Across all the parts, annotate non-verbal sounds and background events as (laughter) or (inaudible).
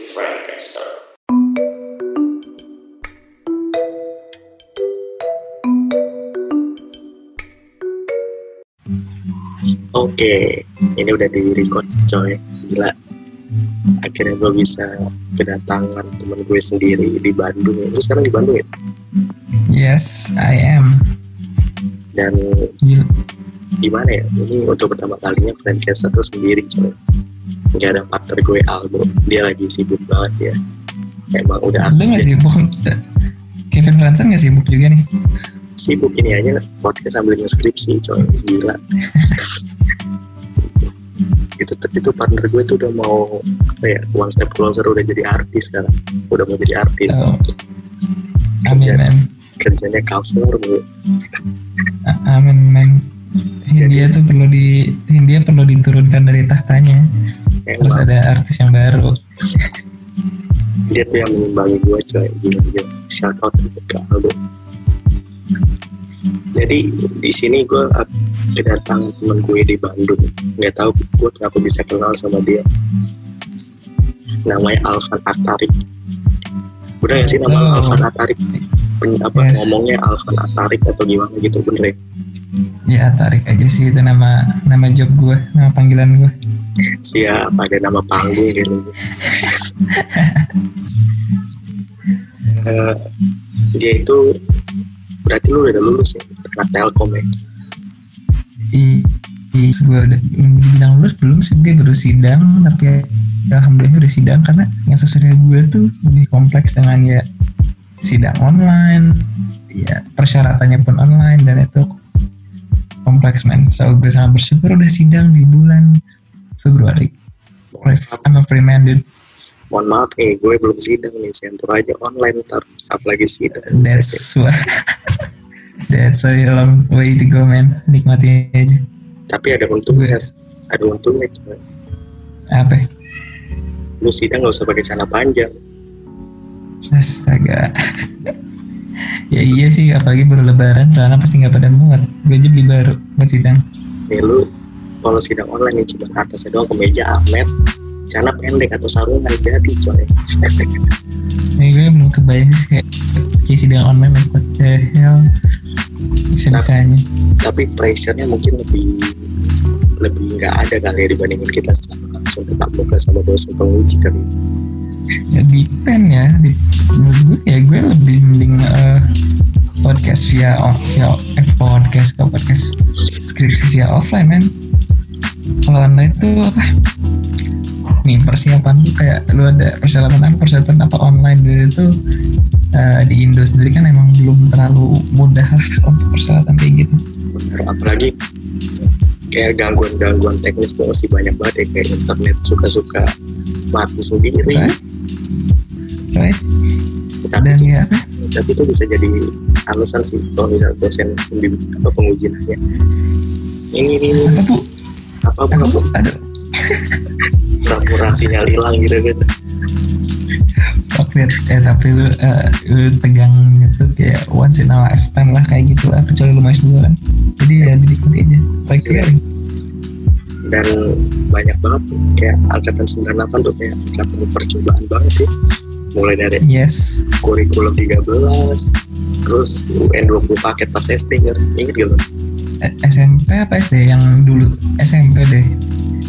Frankcaster. Oke, ini udah di record coy. Gila. Akhirnya gue bisa kedatangan temen gue sendiri di Bandung. Lu sekarang di Bandung ya? Yes, I am. Dan Gila. gimana ya? Ini untuk pertama kalinya Francesa tuh sendiri coy. Gak ada partner gue Aldo. Dia lagi sibuk banget ya. Emang udah Lu gak sibuk? Kevin Franzen gak sibuk juga nih? sibuk ini aja podcast sambil nge-skripsi coy. Gila. (laughs) itu itu partner gue tuh udah mau apa ya one step closer udah jadi artis sekarang udah mau jadi artis Oh. Amin, man. kerjanya cover bu Amin, man. Hindia tuh perlu di Hindia perlu diturunkan dari tahtanya. Terus ada artis yang baru. dia tuh yang mengimbangi gue coy gila gila shout out ke Aldo jadi di sini gue kedatangan teman gue di Bandung nggak tahu gue kenapa bisa kenal sama dia namanya Alvan Atarik udah gak sih nama Oh. Alvan Atarik Pen- apa Yes. ngomongnya Alvan Atarik atau gimana gitu bener ya? Ya tarik aja sih itu nama nama job gue, nama panggilan gue. Siap ada nama panggung gitu. Eh, dia itu berarti lu udah lulus ya? Anak telkom ya? I, i gue udah bilang lulus belum sih. Gue baru sidang tapi alhamdulillah udah sidang karena yang sesuai gue tuh lebih kompleks dengan ya sidang online ya persyaratannya pun online dan itu kompleks man so gue sangat bersyukur udah sidang di bulan Februari. I'm a free man dude. Mohon maaf eh gue belum sidang nih sentur aja online ntar apalagi sidang. That's why. That's why a long way to go man. Nikmati aja. Tapi ada untungnya ada untungnya cuma apa? Lu sidang gak usah pakai celana panjang. Astaga. ya iya sih, apalagi baru lebaran, celana pasti nggak pada muat. Gue aja beli baru buat sidang. nih lu kalau sidang online nih cuma atasnya doang kemeja amet celana pendek atau sarungan jadi coy Ya, gue belum kebayang sih kayak, kayak sidang online what the hell. Bisa-bisanya. tapi pressure-nya mungkin lebih lebih nggak ada kali ya dibandingin kita sama langsung tetap muka sama dosen penguji kan Ya depend ya. Di, menurut gue ya gue lebih mending eh, podcast via off via eh, podcast ke podcast skripsi via offline man. Kalau online tuh apa? Nih persiapan tuh kayak lu ada persyaratan apa persyaratan apa online dulu itu eh, di Indo sendiri kan emang belum terlalu mudah (laughs) untuk persyaratan kayak gitu. benar apalagi kayak gangguan-gangguan teknis tuh masih banyak banget ya kayak internet suka-suka mati sendiri Right? Right? tapi Dan itu, ya apa? tapi itu bisa jadi alasan sih kalau misalnya dosen pembimbing apa penguji nanya ini ini ini Apa bu? Apa Apa? Aduh. pura-pura (laughs) sinyal hilang gitu gitu Fuck that. Eh tapi lu, eh, lu tegangnya tuh kayak once in a lifetime lah kayak gitu lah kecuali lu masih dua kan. Jadi ya dinikmati aja. Like clearing. dan banyak banget kayak angkatan 98 tuh kayak angkatan percobaan banget ya mulai dari Yes. kurikulum 13 terus UN 20 paket pas SD inget inget gitu Eh, SMP apa SD yang dulu SMP deh.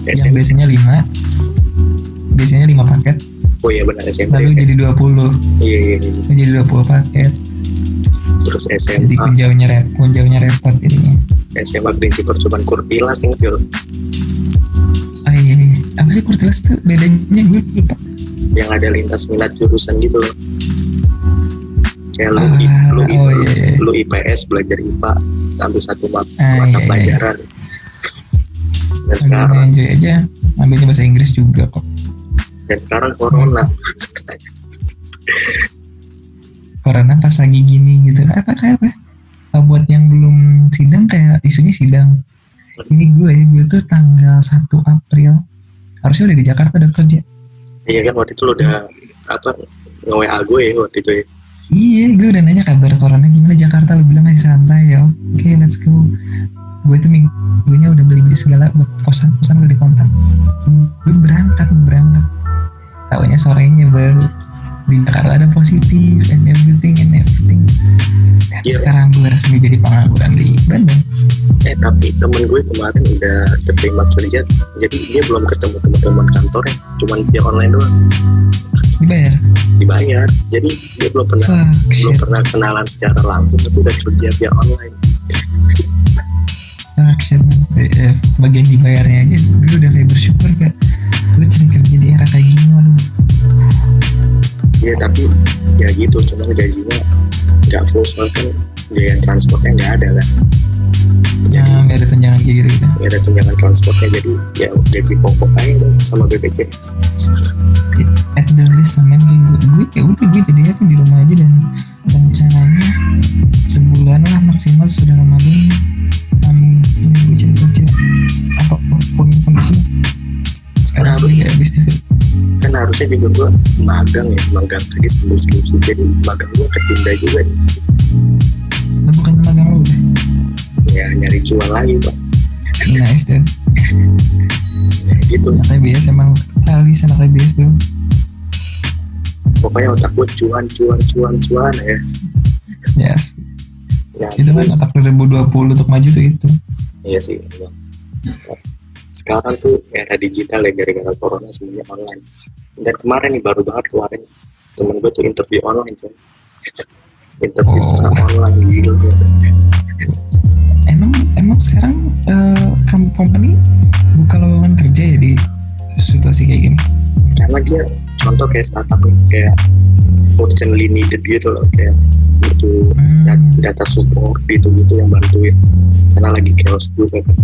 Yang SMP biasanya 5 biasanya 5 paket. Oh iya benar SMP lalu jadi 20 iya iya iya. jadi 20 paket. Terus jadi SMA kunjaunya rep kunjaunya repot jadinya. SMA prinsip percobaan kurtilas inget gitu ah iya, iya. apa sih kurtilas tuh? Bedanya gue lupa. Yang ada lintas minat jurusan gitu. Loh kayak lu, Ah, lu, oh iya, iya. lu IPS belajar IPA ambil satu mat- Ah, mata iya, iya. pelajaran dan Ambil sekarang enjoy aja. Ambilnya bahasa Inggris juga kok. Dan sekarang corona. Karena pas lagi gini gitu. Apa kayak apa? Uh, buat yang belum sidang kayak isunya sidang. Ini gue gue tuh tanggal 1 April. Harusnya udah di Jakarta udah kerja. Iya kan waktu itu lu udah apa nge-WA gue ya waktu itu ya iya gue udah nanya kabar corona gimana Jakarta. Lu bilang masih santai ya. Oke let's go. Gue tuh minggunya udah beli beli segala buat kosan kosan udah dikontak gue berangkat berangkat. Tahunya sorenya baru. Di Jakarta ada positif and everything and everything. Dan Iya. sekarang gue resmi jadi pengangguran di Bandung. Eh tapi temen gue kemarin udah keterima kerja jadi dia belum ketemu teman-teman kantornya. Cuman dia online doang dibayar. Dibayar. Jadi dia belum pernah fuck belum shit. pernah kenalan secara langsung tapi udah kerja via online. Shit man. Eh, eh, bagian dibayarnya aja. Gue udah kayak bersyukur kayak gue cari kerja di era kayak gini waduh. Iya tapi ya gitu cuman gajinya nggak full soalnya kan biaya transportnya nggak ada kan jadi nah, nggak ada tunjangan kayak gitu gitu. nggak ada tunjangan transportnya jadi ya gaji pokok aja dong sama BPJS the man kayak gue, gue ya udah gue jadi ya di rumah aja dan rencananya. Sebulan lah maksimal sudah Ramadan. Amin. Ini gue cari kerja. Apa pun kondisinya sekarang Kenapa? sih kayak bisnis kan harusnya juga gue magang ya magang tadi sambil skripsi jadi magang gue ketunda juga nih. lo bukan magang lo udah ya nyari cuan lagi pak. Nice dan. (laughs) Ya gitu. Anak IBS emang kali anak IBS tuh pokoknya otak gue cuan cuan cuan cuan ya yes nah, itu kan otak 2020 untuk maju tuh itu Iya sih. emang. Sekarang tuh era digital ya gara-gara corona semuanya online. Dan kemarin nih baru banget kemarin temen gue tuh interview online coy. interview Oh. secara online gila. emang emang sekarang kam- company buka lowongan kerja ya di situasi kayak gini Karena dia contoh kayak startup kayak urgently needed gitu loh kayak itu Hmm. dat- data support gitu-gitu yang bantuin karena lagi chaos juga kan.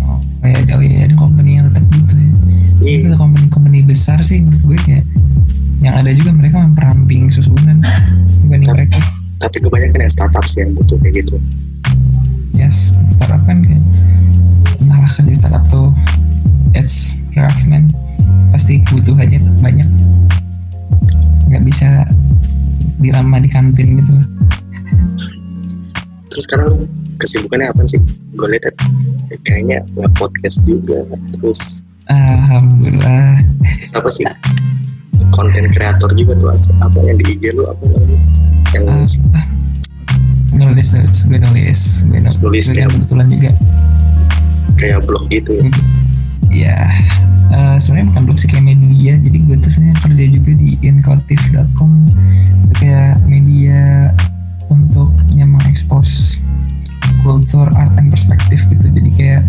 Oh, kayak ada, iya, ada company yang tetap gitu ya. Itu Iya, company-company besar sih menurut gue kayak yang ada juga mereka memperamping susunan dibanding Tapi- mereka. tapi kebanyakan yang startup sih yang butuh kayak gitu. Yes, startup kan kayak malah kerja startup tuh it's rough man. Pasti kebutuhannya banyak. Nggak bisa dirama di kantin gitu. Terus sekarang kesibukannya apa sih? Gue lihat kayaknya nggak podcast juga. Terus Alhamdulillah. apa sih? Konten kreator juga tuh apa yang di IG lu apa namanya? Yang Ah, nulis nulis gue nulis gue nulis, Nulis, ya. kebetulan juga kayak blog gitu ya. ya eh, sebenarnya bukan blog sih kayak media jadi gue tuh sebenarnya kerja juga di incotif.com itu kayak media untuk yang mengekspos kultur art and perspektif gitu jadi kayak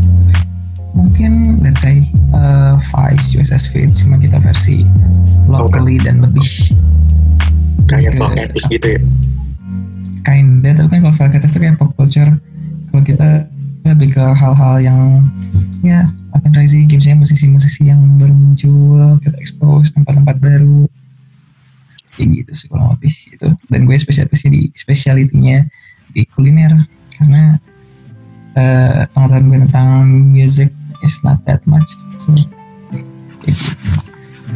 mungkin let's say eh, Vice USS Fit cuma kita versi locally dan lebih Kayak Oke. vlog etis gitu ya. kinda tapi kan kalau Valkates itu kayak pop culture kalau kita lebih ke hal-hal yang ya up and rising misalnya musisi-musisi yang baru muncul kita expose tempat-tempat baru kayak gitu sih kurang lebih gitu dan gue spesialisnya di spesialitinya di kuliner karena eh pengetahuan gue tentang music is not that much so kayak gitu.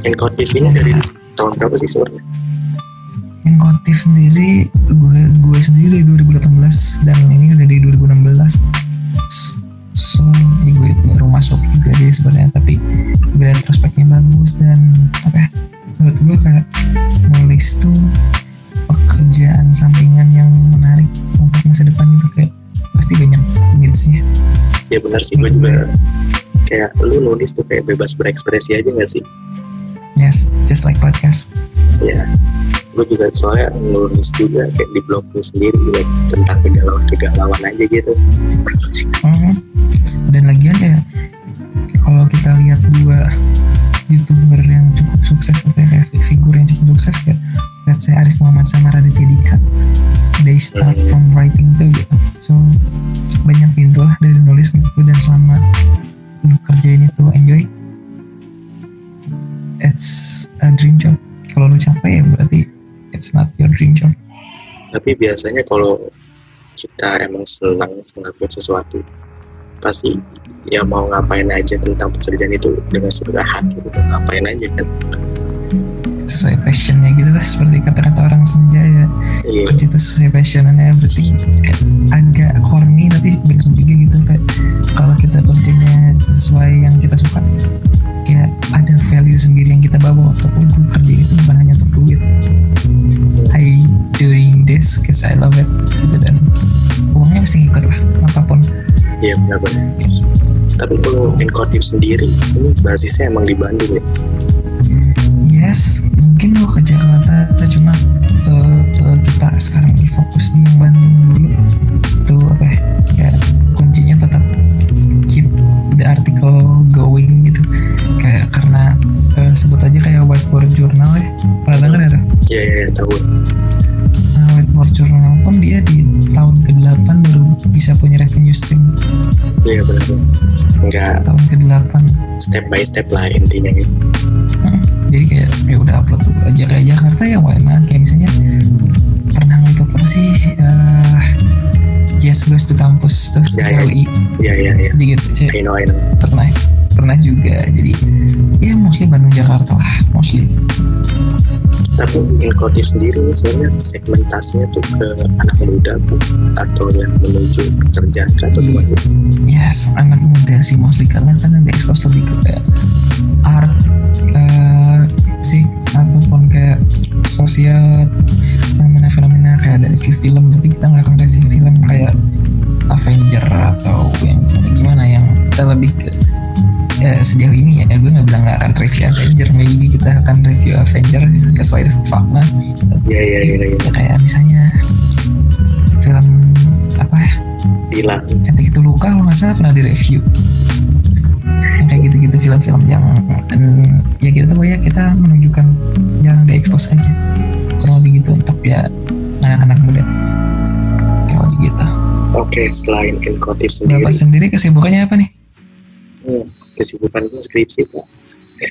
Encounter ini dari tahun berapa sih sebenarnya? yang kotif sendiri gue gue sendiri dari 2018 dan ini udah dari 2016 so ya gue baru masuk juga sih sebenarnya tapi lihat prospeknya bagus dan apa ya menurut gue kayak nulis tuh pekerjaan sampingan yang menarik untuk masa depan gitu kayak pasti banyak needsnya Ya benar sih gue juga kayak lu nulis tuh kayak bebas berekspresi aja gak sih? Yes just like podcast. Ya gue juga soalnya nulis juga kayak di blog gue sendiri juga tentang kegalauan-kegalauan aja gitu. Mhm. dan lagian ya kalau kita lihat dua youtuber yang cukup sukses atau kayak figur yang cukup sukses kayak let's say Arif Muhammad sama Raditya Dika they start from writing tuh gitu. So banyak pintu lah dari nulis gue dan selama lu kerjain itu enjoy it's a dream job kalau lu capek ya berarti it's not your dream job Tapi biasanya kalau kita emang senang ngelakuin sesuatu, pasti ya mau ngapain aja tentang pekerjaan itu dengan suka hati gitu. Ngapain aja kan? sesuai passionnya gitu lah. Seperti kata-kata orang senja ya. Yeah. kerja itu sesuai passionnya berarti agak corny tapi bener juga gitu kayak kalau kita kerjanya sesuai yang kita suka kayak ada value sendiri yang kita bawa waktu oh, gue kerja itu bukan hanya untuk duit. I doing this cause I love it gitu. Dan uangnya pasti ngikut lah apa pun. Iya yeah, benar-benar tapi kalau gitu. Encotive sendiri ini basisnya emang di Bandung ya? Mungkin lo ke Jakarta cuma uh, uh, kita sekarang di fokus di Bandung dulu. Tuh apa ya? Kayak kuncinya tetap keep the article going gitu. Kayak karena uh, sebut aja kayak whiteboard journal ya. Pernah denger ya tuh iya iya ya, tahu. Nah, whiteboard journal pun dia di tahun ke-8 baru bisa punya revenue stream. Iya benar. Enggak tahun ke-8 step by step lah intinya gitu. Hmm, jadi kayak ya udah upload tuh aja. Kayak Jakarta ya why not? Kayak misalnya pernah ngikut apa sih uh, Jazz Goes to Campus tuh Ya, ya. CLI iya iya iya gitu Cek. I know I know. pernah pernah juga. Jadi ya mostly Bandung Jakarta lah mostly. Tapi Inkotif sendiri sebenarnya segmentasinya tuh ke anak muda bu atau yang menuju kah, atau gimana? Yes anak muda sih mostly. Karena kan ada expose lebih ke sosial fenomena-fenomena kayak dari review film tapi kita nggak akan review film kayak Avenger atau yang gimana yang kita lebih ke ya sejauh ini ya gue nggak bilang nggak akan review Avenger. Maybe kita akan review Avenger because why the fuck nah iya iya iya iya. Ya kayak misalnya film apa ya? Dilan. Cantik itu luka kalau nggak salah pernah direview. Kayak gitu-gitu film-film yang dan ya kita tuh ya kita menunjukkan yang diekspos aja. Kurang lebih gitu untuk ya anak-anak muda. Kalau gitu. Oke selain Inkotif sendiri. Bapak sendiri kesibukannya apa nih? Hmm, kesibukan gue skripsi pak.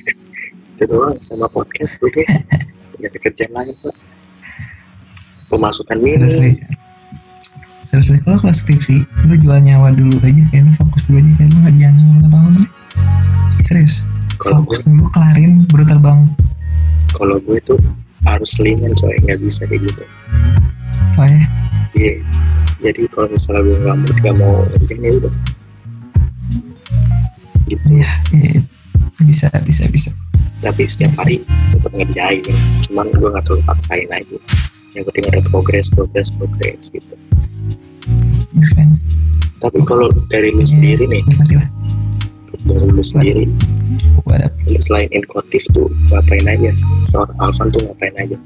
(laughs) Itu doang sama podcast udah (laughs) nggak ada kerjaan lain pak. Pemasukan mini seriously kalau kelas skripsi lu jual nyawa dulu aja kayak lu fokus dulu aja kayak lu nggak jangan apa apa serius. Kalau fokus dulu kelarin baru terbang kalau gue tuh harus selingan coy nggak bisa kayak gitu soalnya Iya. Jadi kalau misalnya gue nggak mau nggak mau ngerjain ya udah. Gitu. ya, ya bisa bisa bisa Tapi setiap hari tetap ngerjain. Cuman gue nggak terlalu paksain aja. Yang penting ada progres, progres, progres gitu. Tapi kalau dari lu sendiri nih, dari lu sendiri, ada lu selain inkotif tuh ngapain aja? Seorang Alvan tuh ngapain aja?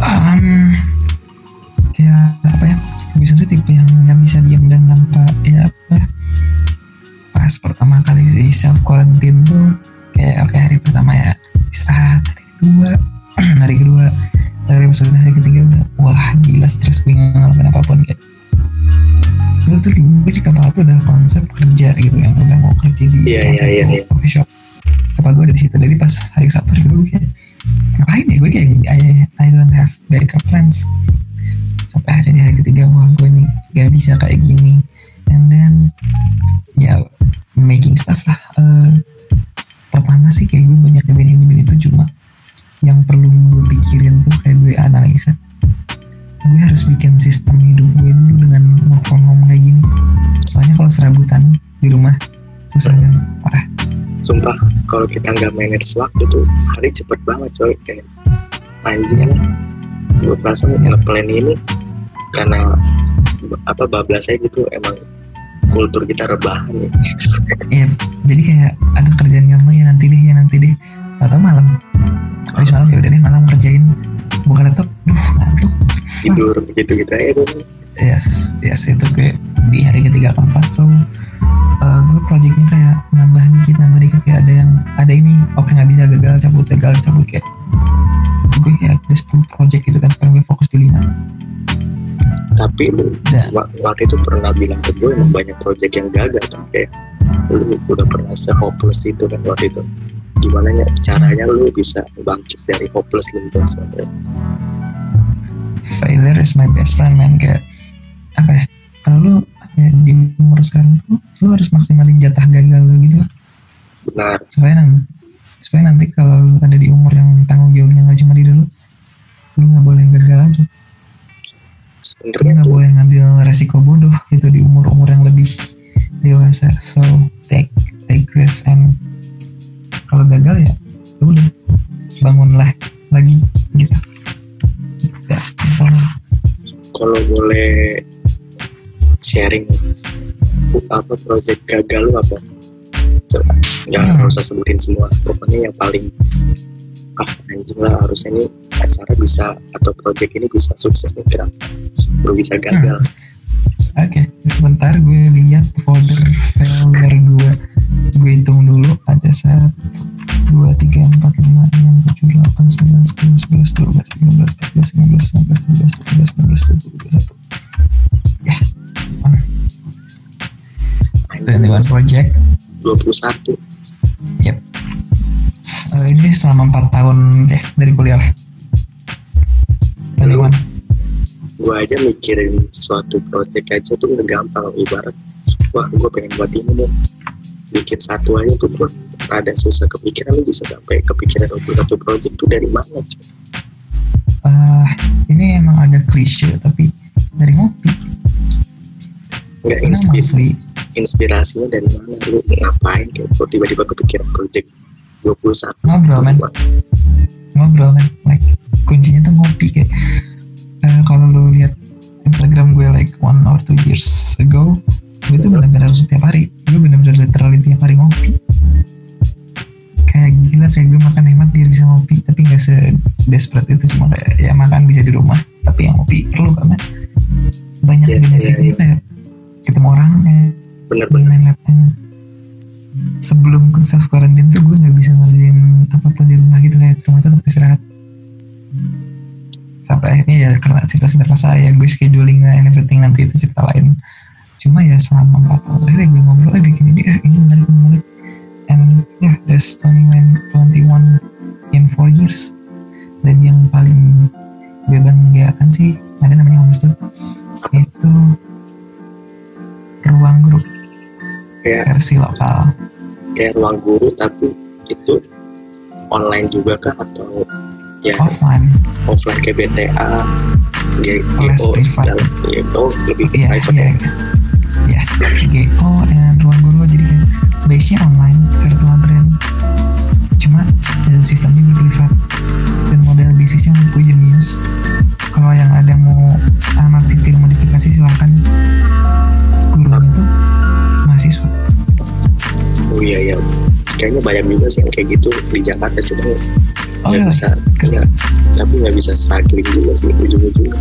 um, kayak apa ya gue sendiri tipe yang nggak bisa diam dan tanpa ya apa ya, pas pertama kali sih self quarantine tuh kayak oke hari pertama ya istirahat hari kedua (clears throat) hari kedua dari maksudnya hari ketiga udah wah gila stres gue tuh gue di kepala tuh udah konsep kerja gitu yang udah mau kerja di Iya, salah iya, satu iya, iya. coffee shop. Kepala gue ada di situ. Jadi pas hari satu hari kedua gue kayak ngapain ya? Gue kayak I, I don't have backup plans. Sampai hari di hari ketiga wah gue nih gak bisa kayak gini. And then ya making stuff lah. Eh, pertama sih kayak gue banyak ini ini itu cuma yang perlu gue pikirin tuh kayak gue analisa. Gue harus bikin sistem hidup gue dulu dengan work from home kayak gini soalnya kalau serabutan di rumah susah parah Sumpah, kalau kita nggak manage waktu tuh hari cepet banget coy. Kayak anjing gue perasa Iya. ngeplan ini karena apa bablas aja gitu emang kultur kita rebahan ya. (laughs) Iya, jadi kayak ada kerjaan yang ya nanti deh, ya nanti deh. Atau malam. Habis malam ya udah deh malam kerjain buka laptop, duh ngantuk. tidur gitu gitu aja tuh. Yes, yes itu kayak di hari ketiga keempat so uh, gue projectnya kayak nambah dikit nambah dikit kayak ada yang ada ini oke nggak bisa gagal cabut gagal cabut kayak gue kayak ada 10 project gitu kan sekarang gue fokus di 5 Tapi lu dan wa- waktu itu pernah bilang ke gue emang banyak project yang gagal tuh kayak lu udah pernah se hopeless itu kan waktu itu. Gimana ya caranya lu bisa bangkit dari hopeless lu sebenarnya? failure is my best friend man kayak apa ya kalau lu apa ya, di umur sekarang tuh lu harus maksimalin jatah gagal lu gitu lah. Benar, supaya nanti supaya nanti kalau lu ada di umur yang tanggung jawabnya nggak cuma diri lu lu nggak boleh gagal aja. Sebenarnya nggak boleh ngambil resiko bodoh gitu di umur umur yang lebih dewasa. So take take risk and kalau gagal ya ya udah bangunlah lagi gitu. Ya kalau boleh sharing apa project gagal lu apa Coba, ya Hmm. nggak usah sebutin semua pokoknya yang paling ah anjing lah harusnya ini acara bisa atau project ini bisa sukses nih kenapa gue bisa gagal Oke, sebentar gue lihat folder folder gue. Gue hitung dulu ada satu, dua, tiga, empat, lima, enam, tujuh, delapan, sembilan, sepuluh, sebelas, dua belas, tiga belas, empat belas, lima belas, enam belas, tujuh belas, delapan belas, sembilan belas, dua puluh, satu. Ya? One project. 21 Yep. Eh, ini selama empat tahun deh dari kuliah lah. Gue aja mikirin suatu project aja tuh udah gampang ibarat wah gue pengen buat ini nih bikin satu aja tuh gue rada susah kepikiran lu bisa sampai kepikiran 21 project tuh dari mana cuy Eh, ini emang agak klise tapi dari ngopi. nggak Ini. Inspirasinya dari mana lu ngapain kayak kok tiba-tiba kepikiran project 21 Ngobrol, men. ngobrol kan like kuncinya tuh ngopi kayak eh, kalau lu lihat Instagram gue like one or two years ago gue tuh benar-benar setiap hari gue benar-benar literally tiap hari ngopi. Kayak gila kayak gue makan hemat biar bisa ngopi tapi nggak se desperate itu cuma kayak ya makan bisa di rumah tapi yang ngopi perlu karena banyak Iya, benefit itu iya. kayak ketemu orang eh, bener-bener main laptop sebelum gue self quarantine tuh gue nggak bisa ngerjain apa pun di rumah gitu kayak rumah tuh tempat istirahat. Sampai akhirnya ya karena situasi terpaksa ya gue scheduling and everything nanti itu cerita lain. Cuma ya selama empat tahun terakhir gue ngobrol eh bikin ini eh ini menarik menarik. And yeah there's 21 21 in 4 years. Dan yang paling gue banggakan sih ada namanya homestay itu ruang grup kayak versi lokal. kayak ruang guru tapi itu online juga kah atau ya offline. offline kayak BTA GO segala itu lebih iya private iya ya. ya GO dan ruang guru jadi kan base nya online virtual brand. Cuma sistemnya di privat. Dan model bisnisnya menurut gue jenius. Kalau yang ada mau anak titik modifikasi silahkan gurunya tuh mahasiswa. Oh iya iya. Kayaknya banyak juga sih yang kayak gitu di Jakarta cuma oh nggak iya. bisa ya, tapi nggak bisa struggling juga sih ujung-ujungnya.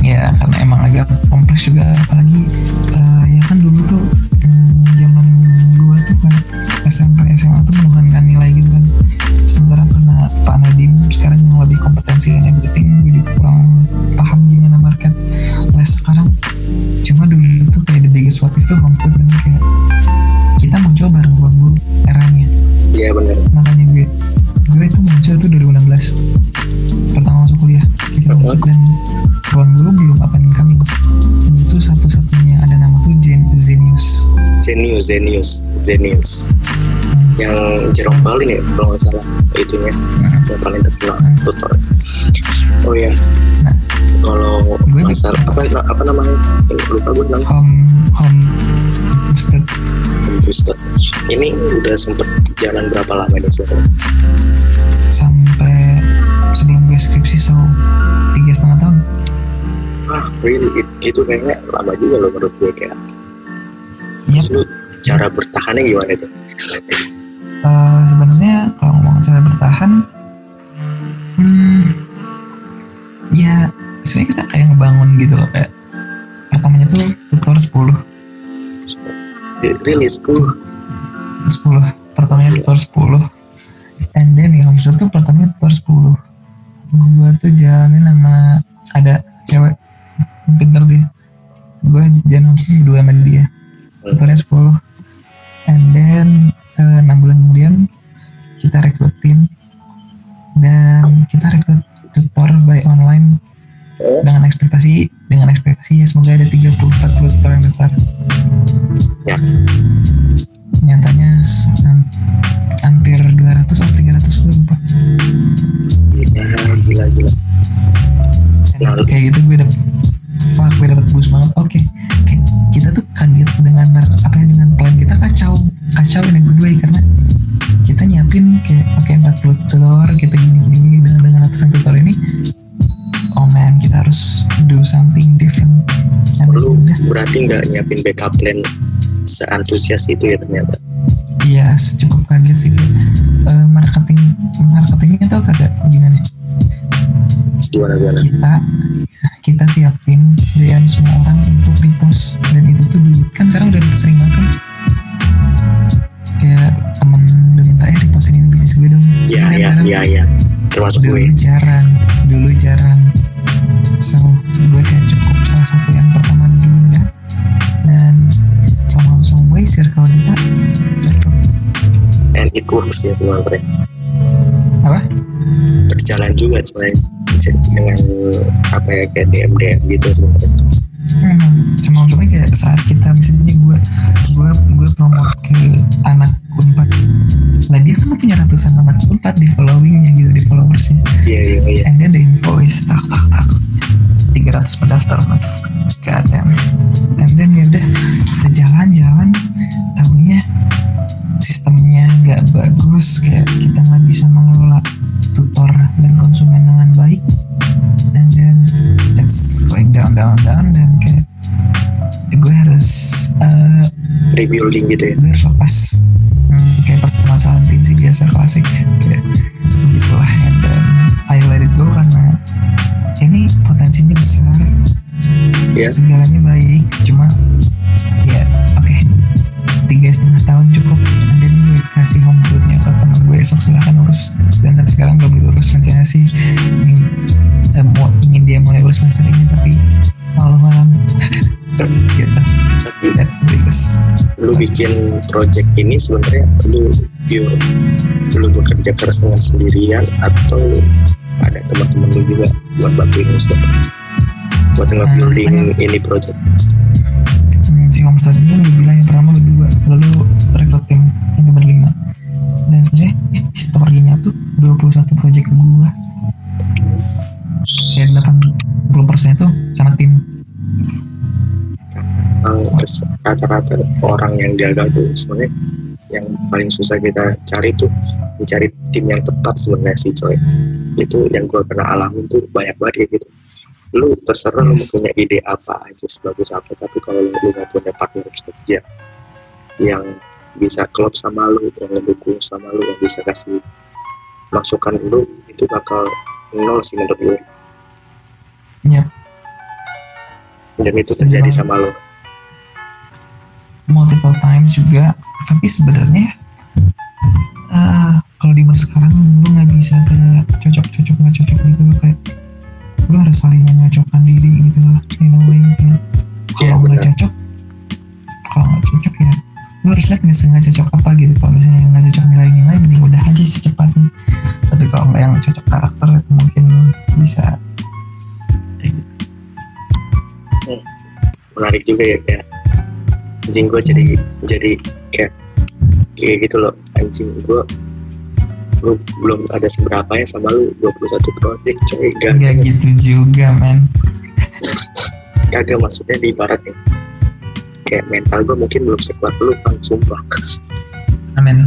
Ya karena emang agak kompleks juga apalagi eh, ya kan dulu tuh hmm, zaman gua tuh kan SMP SMA tuh menuhankan nilai gitu kan. Sementara karena Pak Nadiem sekarang yang lebih kompetensi dan everything gue juga kurang paham gimana market les sekarang. Cuma dulu tuh kayak the biggest what if tuh homestead kayak kita mau coba bareng ruang guru eranya. Iya bener. Makanya gue gue itu muncul tuh 2016 pertama masuk kuliah kita masuk dan ruang guru belum apa nih kami itu satu-satunya ada nama tuh Zen Zenius. Zenius Zenius Zenius. Hmm. yang Jerome Pauline ya kalau nggak salah itunya. Hmm. yang paling terkenal Hmm. tutor. Oh ya Nah. Kalau masalah apa apa namanya? Lupa gue namanya home home boosted booster. Ini udah sempet jalan berapa lama ini sebenarnya sampai sebelum gue skripsi so tiga setengah tahun. Ah really It- itu kayaknya lama juga loh menurut gue kayak. Yep. terus lu cara bertahannya gimana tuh Eh, sebenarnya kalau ngomong cara bertahan kita kayak ngebangun gitu loh kayak pertamanya tuh tutor 10 really 10 10 pertamanya tutor 10 and then ya homeschool tuh pertamanya tutor 10 gua tuh jalanin sama ada cewek pinter dia. Gua jalan homeschool berdua sama dia. Tutornya 10 and then eh, 6 bulan kemudian kita rekrut tim. Dan kita rekrut tutor by online dengan ekspektasi dengan ekspektasi ya semoga ada 30 40 tutor yang daftar ya. Nyatanya hampir 200 atau 300 gue lupa. Gila gila. Gila Nah, kayak gitu gue dapet fuck gue dapet boost banget. Oke kayak kita tuh kaget dengan apa ya dengan plan kita kacau kacau in a good way karena kita nyiapin kayak oke 40 tutor kita gini gini dengan dengan ratusan tutor ini oh man kita harus do something different. And Lu- berarti nggak nyiapin backup plan seantusias itu ya ternyata? Iya cukup kaget sih. Kayak, eh, marketing marketingnya tau kagak gimana? Gimana gimana? Kita kita tiapin DM semua orang untuk repost. Dan itu tuh kan sekarang udah sering banget kan kayak temen udah minta eh repostin ini bisnis gue dong. Iya iya iya iya. Termasuk dulu gue. jarang dulu jarang. So gue kayak cukup salah satu yang pertama dulu enggak dan sama some way circle kita cocok and it works ya sebenarnya apa? Berjalan juga sebenarnya dengan apa ya kayak DM DM gitu sebenarnya Hmm, cuma cuma kayak saat kita misalnya gue gue promote ke anak unpad lah dia kan punya ratusan anak unpad di followingnya gitu di followersnya. Iya iya iya. And then the invoice tak tak tak. 300 pendaftar mas. God damn and then ya udah kita jalan-jalan. Tahunya sistemnya nggak bagus kayak rebuilding gitu ya. Gue harus project ini sebenarnya lu pure lu bekerja keras dengan sendirian atau ada teman-teman juga buat bantuin sebenarnya buat nge-building ini project rata-rata orang yang gagal tuh sebenarnya yang paling susah kita cari tuh mencari tim yang tepat sebenarnya sih coy. Itu yang gue pernah alamin tuh banyak banget kayak gitu. Lu terserah lu Yes. punya ide apa aja sebagus apa tapi kalau lu nggak punya partner kerja yang bisa klop sama lu yang ngedukung sama lu yang bisa kasih masukan lu itu bakal nol sih menurut gue Yap. dan itu Setuju terjadi sama lu multiple times juga. Tapi sebenarnya eh kalau di masa sekarang lu nggak bisa kayak cocok cocok nggak cocok gitu loh. Kayak lu harus saling menyocokkan diri gitu loh in a way Iya, kalau nggak benar. cocok kalau nggak cocok ya lu harus lihat nggak sengaja cocok apa gitu. Kalau misalnya yang nggak cocok nilai-nilai mending udah aja secepatnya tapi kalau nggak yang cocok karakter itu mungkin bisa kayak gitu. Menarik juga ya kayak anjing gue jadi jadi kayak kayak gitu loh. Anjing gue gue belum ada seberapa ya sama lu 21 project coy. Gak nggak gitu juga men. Kagak maksudnya di ibarat nih. Kayak mental gue mungkin belum sekuat lu kan sumpah. Amin.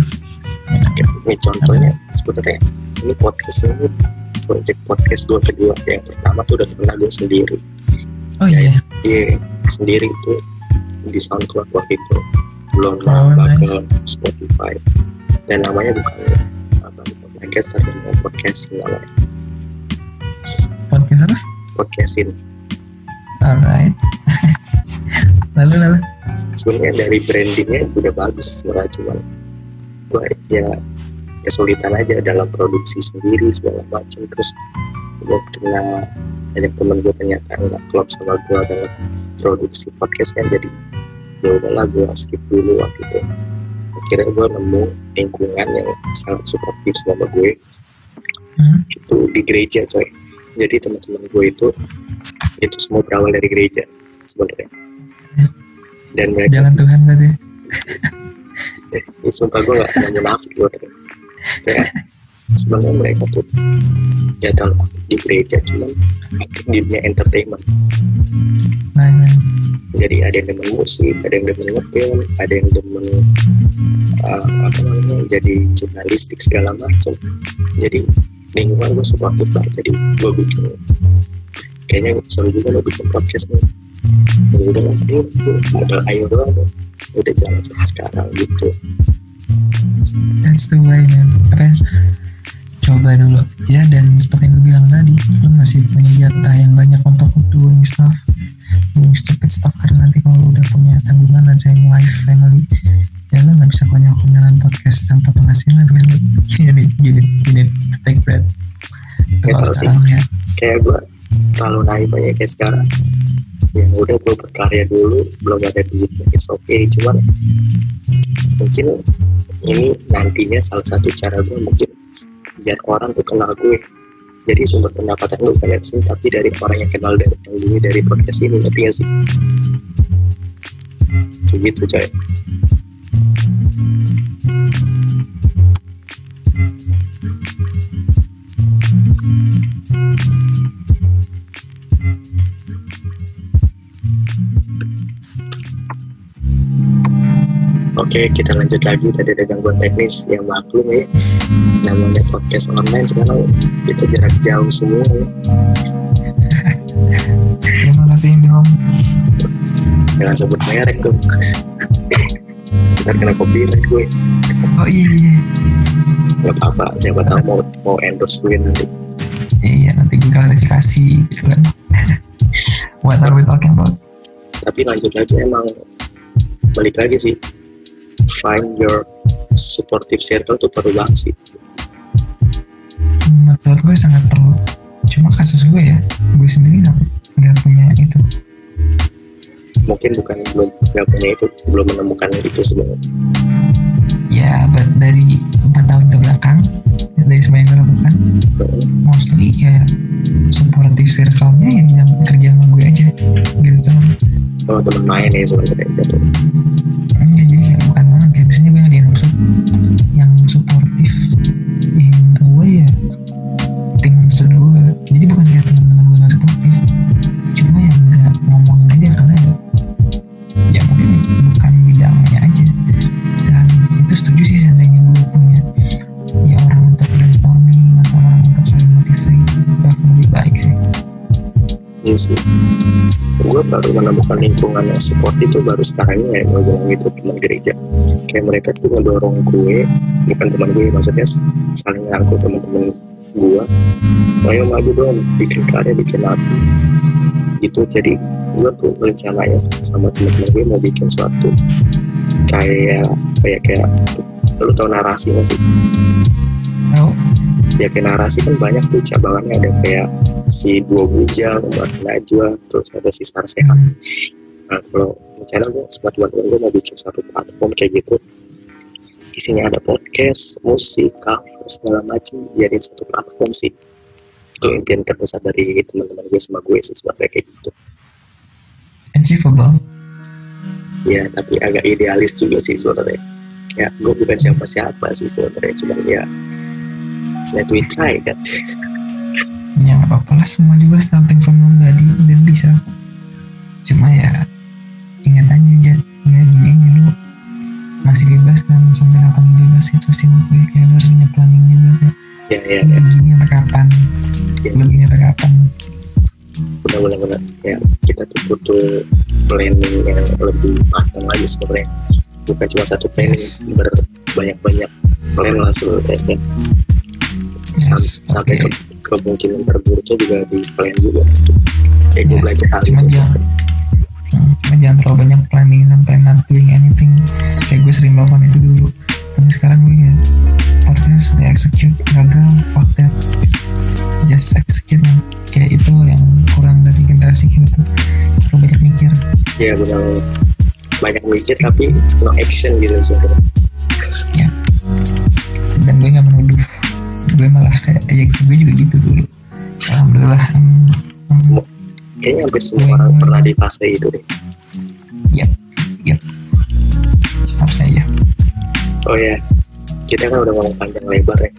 Ini contohnya sebenarnya ini podcast ini project podcast gue kedua. Yang pertama tuh udah pernah gue sendiri. Oh iya. Iya sendiri itu di SoundCloud waktu itu. Belum Oh, nice. ke Spotify. Dan namanya bukan apa podcast tapi mau podcasting namanya podcast apa? Podcasting alright. (laughs) Lalu lalu. Sebenarnya dari brandingnya udah bagus sebenarnya cuman gue ya kesulitan aja dalam produksi sendiri segala macam. Terus gue pernah banyak temen gue ternyata nggak klop sama gue dalam produksi podcastnya jadi ya udahlah gue skip dulu waktu itu akhirnya gue nemu lingkungan yang sangat suportif sama gue. Hmm? itu di gereja coy. Jadi teman-teman gue itu itu semua berawal dari gereja sebenarnya. Dan mereka jalan Tuhan berarti. (laughs) Eh, ini sumpah gue gak mau munafik gue kayak (laughs) sebenarnya mereka tuh dalam di gereja cuman aktif di dunia entertainment. Nah, nah. jadi ada yang demen musik ada yang demen ngeband ada yang demen uh, apa namanya jadi jurnalistik segala macam. Jadi lingkungan gue suportif lah jadi gue bikin. Kayaknya seru juga lo bikin podcast nih. Ya udah lah ayo modal ayo doang. Udah jalan sekarang gitu. That's the way man. Apa coba dulu. Ya dan seperti yang gue bilang tadi lu masih punya jatah yang banyak untuk doing stuff. Doing stupid stuff karena nanti kalau lu udah punya tanggungan dan saying wife family ya lu nggak bisa konyol konyolan podcast tanpa penghasilan man gini gini gini take that. Ya, kalau tahu sih. sekarang ya. Kayak gue terlalu naif aja kayak sekarang. Yang udah gue berkarya dulu belum ada duitnya it's okay. Cuman mungkin ini nantinya salah satu cara gue mungkin biar orang tuh kenal gue. Jadi sumber pendapatan gue bukan sini tapi dari orang yang kenal dari yang dulu dari podcast ini ngerti gak sih? Kayak gitu coy Oke, kita lanjut lagi. Tadi ada gangguan teknis yang maklum ya. Namanya podcast online sekarang kita jarak jauh semua ya. terima kasih Indom Jangan sebut merek dong. Ntar kena copyright gue. oh iya iya Gak apa-apa, siapa tahu mau mau endorse gue nanti. iya nanti klarifikasi gitu kan (laughs) what are we talking about Tapi lanjut lagi emang balik lagi sih. Find your supportive circle tuh perlu banget sih. menurut gue sangat perlu cuma kasus gue ya gue sendiri nggak punya itu Mungkin bukan belum nggak punya itu, belum menemukan itu sebenarnya. ya dari empat tahun ke belakang dari semua yang gue lakukan mostly kayak supportive circle-nya yang, yang kerja sama gue aja gitu tau Kalau temen main ya sebenarnya gitu. Supportive in a way ya. Tim maksud gue jadi bukan kayak teman-teman gue gak supportive cuma yang gak ngomongin aja karena ya ya mungkin bukan bidangnya aja. Dan itu setuju sih seandainya gue punya ya orang untuk brainstorming atau orang untuk saling motivate itu akan lebih baik sih. Iya sih. Gue baru menemukan lingkungan yang support itu baru sekarang ini ya gue bilang gitu teman gereja. Kayak mereka tuh ngedorong gue, bukan teman gue maksudnya saling ngangkut teman-teman gue. Ayo maju dong, bikin karya, bikin lagu. Gitu. Jadi gue tuh rencananya sama teman-teman gue mau bikin suatu kayak kayak kayak lu tau narasi gak sih? tau ya kayak narasi kan banyak tuh cabangannya ada kayak si dua bujang, Umat Najwa, terus ada si Sarsehat. Nah kalau rencana gue sama teman-teman gue mau bikin satu platform kayak gitu. Isinya ada podcast, musik, cover, segala macam jadi satu platform sih. Itu impian terbesar dari teman-teman gue sama gue sih sebenarnya kayak gitu. Achievable. Ya tapi agak idealis juga sih sebenarnya. Ya gue bukan siapa-siapa sih sebenarnya cuman ya let we try kan ya nggak apa-apa lah semua juga starting from nobody dan bisa cuma ya ingat aja Jad. ya gini aja lu masih bebas dan sampai kapan bebas itu sih gue kayak lu harus punya planning juga kayak ya ya lu ya begini sampai kapan Ya. lu begini sampai kapan benar-benar benar ya kita tuh butuh planning yang lebih matang lagi sebenarnya bukan cuma satu planning Yes. berbanyak-banyak plan lah sebenarnya kan. Sam- yes. Sampai ke kemungkinan terburuknya juga di plan juga kayak gue belajar hal itu. jangan cuma jangan terlalu banyak planning sampai not doing anything. Kayak gue sering melakukan itu dulu. Tapi sekarang gue kayak podcast ya execute gagal fuck that. Just execute man. kayak itu yang kurang dari generasi kita tuh. Terlalu banyak mikir. Ya benar. Banyak mikir tapi no action gitu sebenarnya dan gue gak menuduh gue malah kayak ya gue juga gitu dulu. Alhamdulillah hmm, hmm, semua kayaknya hampir semua orang pernah di fase itu deh. Harusnya ya. Oh ya. Kita kan udah ngomong panjang lebar ya.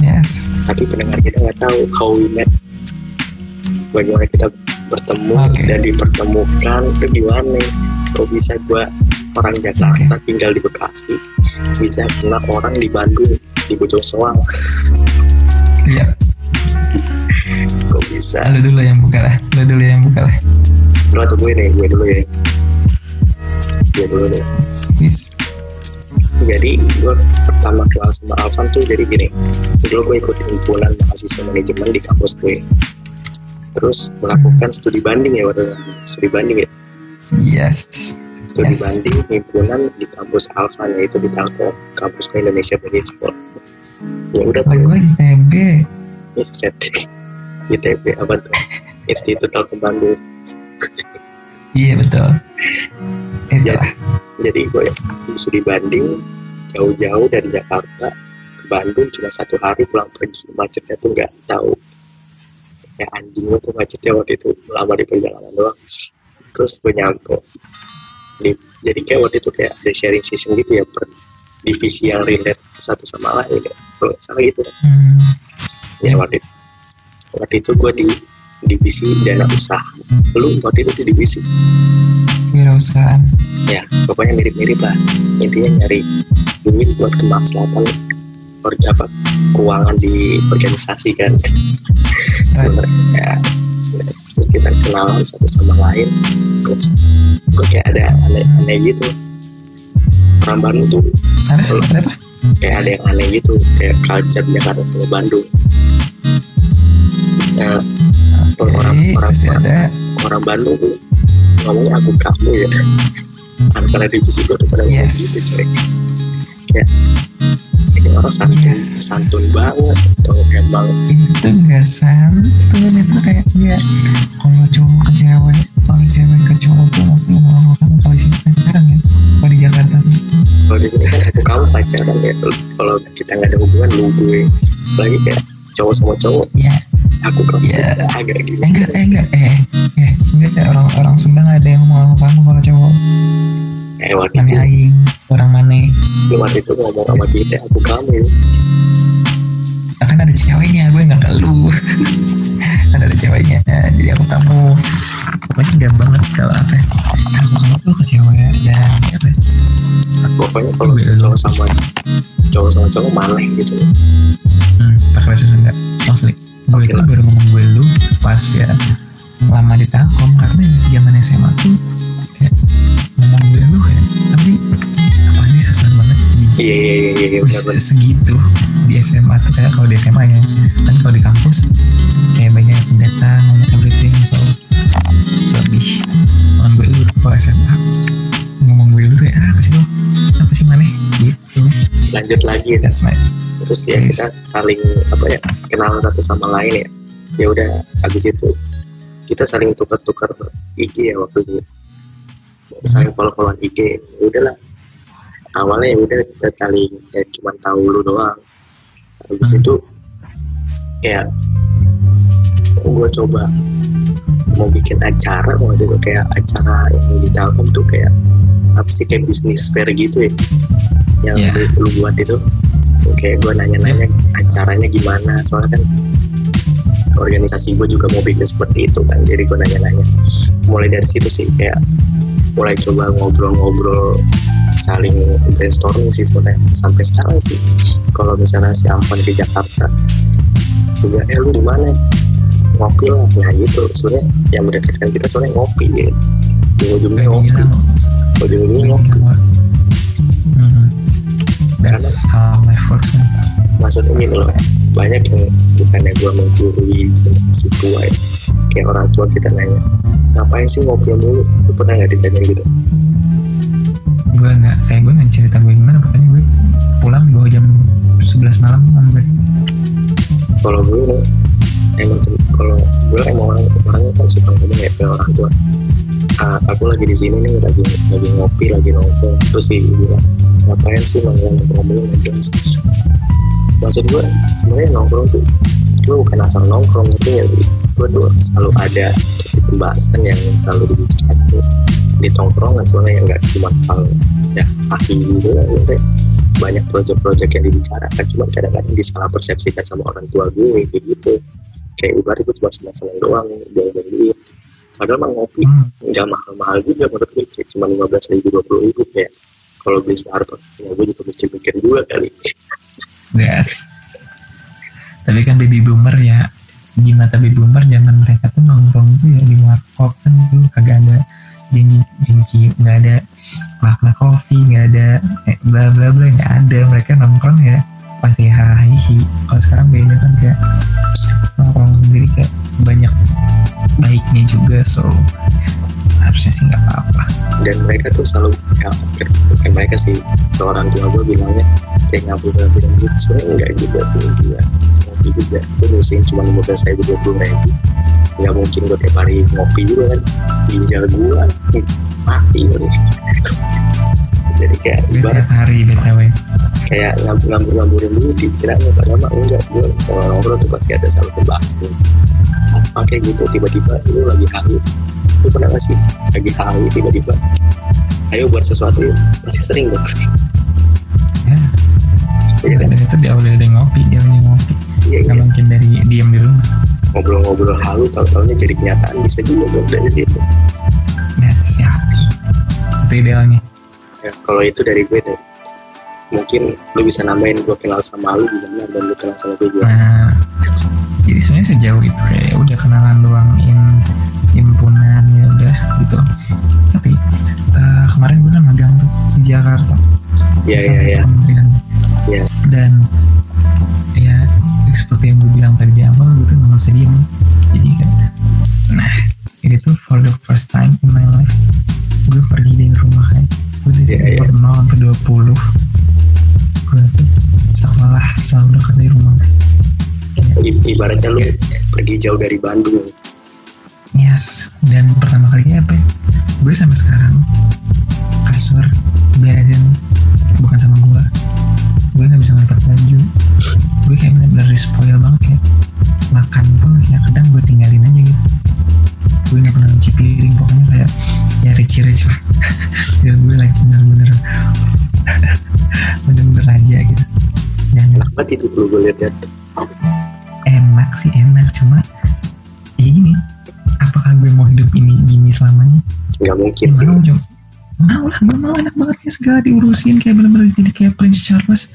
Yes. Tapi pendengar kita nggak tahu how we met. Bagaimana kita bertemu Oke. dan dipertemukan itu gimana? Kok bisa gua orang Jakarta tinggal di Bekasi bisa kenal orang di Bandung di Bojongsoang iya. Kok bisa? Lu dulu yang buka lah lu dulu yang buka lah. Lu atau gue nih gue dulu ya. Gue dulu deh. Yes. jadi gue pertama kelas sama Alvan tuh jadi gini. Dulu gue ikut himpunan mahasiswa manajemen di kampus gue. Terus melakukan studi banding ya waktu studi banding ya? Yes. studi Yes. banding himpunan di kampus Alvan yaitu di Telkom kampus gue Indonesia bagi Sport ya udah tuh gue ITB. ya, ITB apa tuh? Institut Telkom Bandung Iya betul. Itu lah. jadi gue studi banding jauh-jauh dari Jakarta ke Bandung cuma satu hari pulang pergi. Macetnya tuh nggak tahu. Kayak anjing gue tuh macetnya waktu itu lama di perjalanan doang. Terus gue nyampe di, jadi kayak waktu itu kayak ada sharing session gitu ya per divisi yang relate satu sama lain ya. Kalau salah gitu. Hmm. ya waktu itu waktu itu gue di divisi dana usaha. Lu waktu itu di divisi. Wirausahaan. ya pokoknya mirip-mirip lah. Intinya nyari duit buat kemaslahatan apa? Keuangan di organisasi kan. Sebenarnya ya, terus kita kenalan satu sama lain. Terus kok kayak ada aneh-aneh gitu orang Bandung tuh apa? kayak ada yang aneh gitu kayak culture Jakarta sama Bandung ya Oke, Orang- orang- orang- ada. orang Bandung tuh ngomongnya aku kamu ya anak-anak divisi gue tuh pada Yes. gitu coy kayak ini orang santun Yes. santun banget atau emang Itu gak santun itu kayak kalau cowok ke cewek, kalau cewek kamu pacaran ya kalau kita nggak ada hubungan lu gue lagi kayak cowok sama cowok Ya, aku kamu Ya. agak gitu eh enggak, eh enggak, eh, eh, enggak orang orang Sunda nggak ada yang ngomong kamu kalau cowok. eh waktu itu Mana aing, orang mana? lu waktu itu ngomong sama kita aku kamu ya Kan ada ceweknya, gue nggak ke lu. (laughs) kan ada ceweknya, jadi aku kamu. Pokoknya enggak banget kalau apa? ya, Aku kamu tuh ke cewek dan apa? ya, pokoknya kalau Beda cowok sama cowok sama cowok maneh gitu Hmm, pakai bahasa Sunda. Asli. Gue Oke itu lah. baru ngomong gue lu pas ya lama di Telkom karena zaman SMA tuh kayak ngomong gue lu kayak apa sih? Iya iya iya iya benar segitu di SMA tuh kayak kalau di SMA ya. Kan kalau di kampus kayak banyak yang datang ngomong everything so lebih ngomong gue lu kalau SMA ngomong gue lu kayak ah, apa sih lo? Apa sih mana gitu. Lanjut lagi. Ya that's my terus ya Yes. kita saling apa ya kenal satu sama lain ya. Ya udah habis itu kita saling tukar-tukar IG ya waktu itu. Saling follow-followan IG. Ya udahlah awalnya ya udah kita saling ya cuma tahu lu doang. Habis Hmm. itu ya gue coba mau bikin acara waktu itu kayak acara yang di Telkom tuh kayak apa sih kayak bisnis fair gitu ya. Yang Yeah. lu, lu buat itu. Kayak gue nanya-nanya acaranya gimana. Soalnya kan organisasi gue juga mau bikin seperti itu kan. Jadi gue nanya-nanya. Mulai dari situ sih kayak mulai coba ngobrol-ngobrol saling brainstorming sih sebenarnya sampai sekarang sih. Kalau misalnya si Ampan ke Jakarta juga eh lu di mana? Ngopi lah. Nah gitu. Sebenarnya yang mendekatkan kita soalnya ngopi ya. Ujung-ujungnya ngopi. ujung-ujungnya ngopi. Hmm, that's how life works man. maksudnya gini loh banyak yang bukannya gue menggurui si tua ya. Kayak orang tua kita nanya ngapain sih ngopi mulu? Lu pernah nggak ditanya gitu? Gue nggak kayak gue nggak cerita gue gimana pokoknya gue pulang di bawah jam 11 malam kan gue kalau gue nih emang kalau gue emang orang orangnya kan suka ngomong ya ke orang tua. Ah, aku lagi di sini nih lagi lagi ngopi lagi nongkrong. Terus sih bilang ngapain sih nongkrong ngomong nggak jelas? Maksud gue sebenarnya nongkrong tuh gue bukan asal nongkrong tapi ya gue tuh selalu ada pembahasan yang selalu dibicarakan di tongkrongan soalnya yang nggak cuma hal ya ahli gitu ya, banyak proyek-proyek yang dibicarakan cuma kadang-kadang disalah persepsikan sama orang tua gue kayak gitu. Kayak ibarat gue cuma senang-senang doang buang-buang duit padahal mah ngopi hmm, nggak mahal-mahal juga menurut gue kayak cuma lima belas ribu dua puluh ribu kayak kalau beli Starbucks ya gue juga mikir-mikir juga kali. Yes tapi kan baby boomer ya di mata baby boomer zaman mereka tuh nongkrong tuh ya di warkop kan dulu kagak ada janji janji nggak ada makna kopi nggak ada eh, bla bla bla nggak ada. Mereka nongkrong ya pasti hahihi kalau sekarang beda kan kayak nongkrong sendiri kayak banyak baiknya juga so harusnya sih nggak apa-apa. Dan mereka tuh selalu ya, bukan mereka sih orang tua gue bilangnya kayak ngabur-ngabur gitu sebenarnya enggak juga tuh juga ngopi juga. Gue ngurusin cuma belas ribu dua puluh ribu. Nggak mungkin gue tiap hari ngopi juga kan. Ginjal gue hmm, mati gue (laughs) jadi kayak ibarat hari btw. kayak ngambur-ngamburin dulu dikiranya padahal mah enggak. Gue kalau ngobrol tuh pasti ada selalu pembahas tuh apa kayak gitu tiba-tiba lu lagi halu. Lu pernah gak sih lagi halu tiba-tiba? Ayo buat sesuatu yuk. Pasti sering dong ya. Iya kan? dan itu diawali dari ngopi diawali ngopi iya iya mungkin dari diam di rumah ngobrol-ngobrol halu tahu-tahunya jadi kenyataan bisa juga dong dari situ that's ya itu idealnya ya, kalau itu dari gue deh mungkin lu bisa namain gue kenal sama lu gimana dan lu kenal sama gue juga Nah, jadi sebenarnya sejauh itu ya udah kenalan doang in himpunan ya udah gitu. Tapi eh, kemarin gue kan magang tuh di Jakarta. iya iya iya. Iya. Dan ya seperti yang gue bilang tadi di awal gue tuh nggak bisa diem. Jadi kan, nah ini tuh for the first time in my life gue pergi dari rumah kan. Gue dari Iya, iya. umur 0 sampai 20 gue tuh sekolah selalu dekat dari rumah. I- ibaratnya lu Kayak- pergi jauh dari Bandung Yes, dan pertama kalinya apa ya? Gue sampai sekarang kasur beresin bukan sama gue. Gue nggak bisa ngelipat. Gue kayak bener-bener spoil banget kayak makan pun kayak kadang gue tinggalin aja gitu. Gue nggak pernah nyuci piring pokoknya kayak ya rich rich lah. (laughs) dan gue like bener-bener (laughs) bener-bener aja gitu. Dan enak banget itu dulu gue lihat-lihat enak sih enak. Cuma ya gini apakah gue mau hidup ini gini selamanya? Nggak mungkin ya sih. mau Jo mau lah gue mau. Enak banget kayak segala diurusin kayak bener-bener jadi kayak Prince Charles.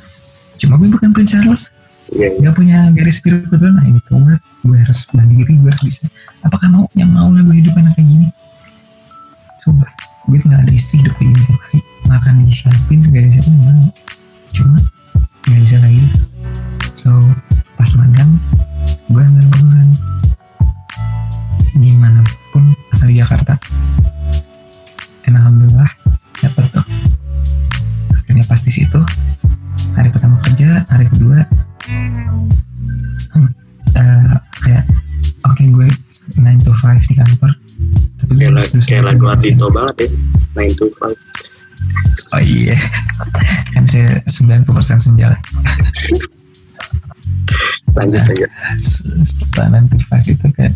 Cuma gue bukan Prince Charles iya iya. gak punya garis betul nah ini tuh gue harus mandiri gue harus bisa. Apakah mau yang mau lah gue hidup enak kayak gini? Sumpah gue tinggal ada istri hidup kayak gini tiap hari. Makan disiapin segala siapin mau. Cuma nggak bisa kayak gitu. So pas magang gue ambil keputusan. Gimana pun asal di Jakarta. Dan alhamdulillah dapet tuh. Akhirnya pas di situ hari pertama kerja hari kedua oke gue 9 to 5 di kantor. Tapi gue kayak, kayak lagu Ardito banget ya 9 to 5 Oh iya. Kan saya 90% senja lah. Lanjut Nah. aja. Setelah nanti pas itu kan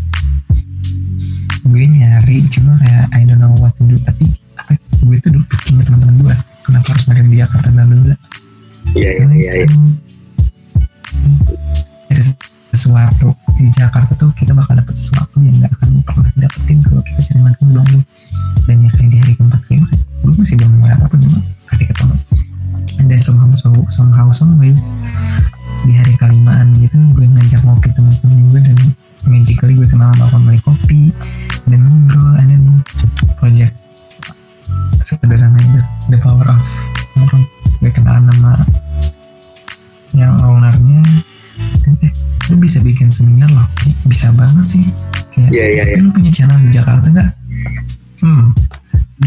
Gue nyari Cuma kayak I don't know what to do. Tapi apa, gue tuh dulu pitching ke teman-teman gue Kenapa harus magang di Jakarta dulu iya iya iya iya. Dari sesuatu di Jakarta tuh kita bakal dapet sesuatu yang gak akan pernah dapetin kalau kita cari magang di Bandung dan ya kayak di hari keempat kelima gue masih belum mulai apa pun cuma pasti ketemu. Dan somehow so, somehow some way di hari kelimaan gitu gue ngajak ngopi teman-teman gue dan magically gue kenal sama pemilik kopi dan ngobrol then project sederhana itu the power of ngobrol gue kenalan sama yang ownernya dan eh lu bisa bikin seminar loh. Bisa banget sih. Kayak iya iya iya. "Eh, lu punya channel di Jakarta nggak? Hmm.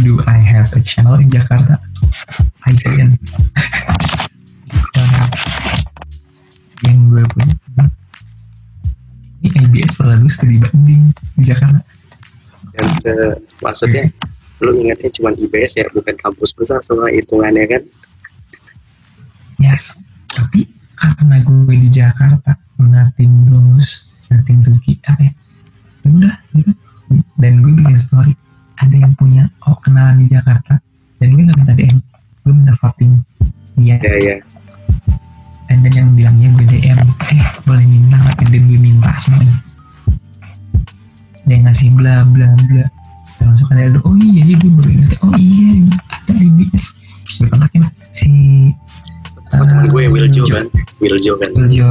Do I have a channel in Jakarta? I didn't. Karena yang gue punya ini IBS perlu studi banding di Jakarta. Dan se maksudnya lu ingatnya cuma IBS ya bukan kampus besar semua hitungannya kan? Yes. Tapi karena gue di Jakarta nothing lulus nothing to apa ya? Ya udah gitu. Dan gue bikin story. Ada yang punya oh kenalan di Jakarta. Dan gue gak minta DM gue minta voting. Dia ya ya. Dan dan yang bilangnya gue DM eh boleh minta nggak dan gue minta semuanya dia ngasih bla bla bla. Langsung ada oh iya iya gue baru ingat. Oh iya ada IBS gue kontakin lah si temen gue Wiljo Jo. kan. Wiljo kan. Wiljo.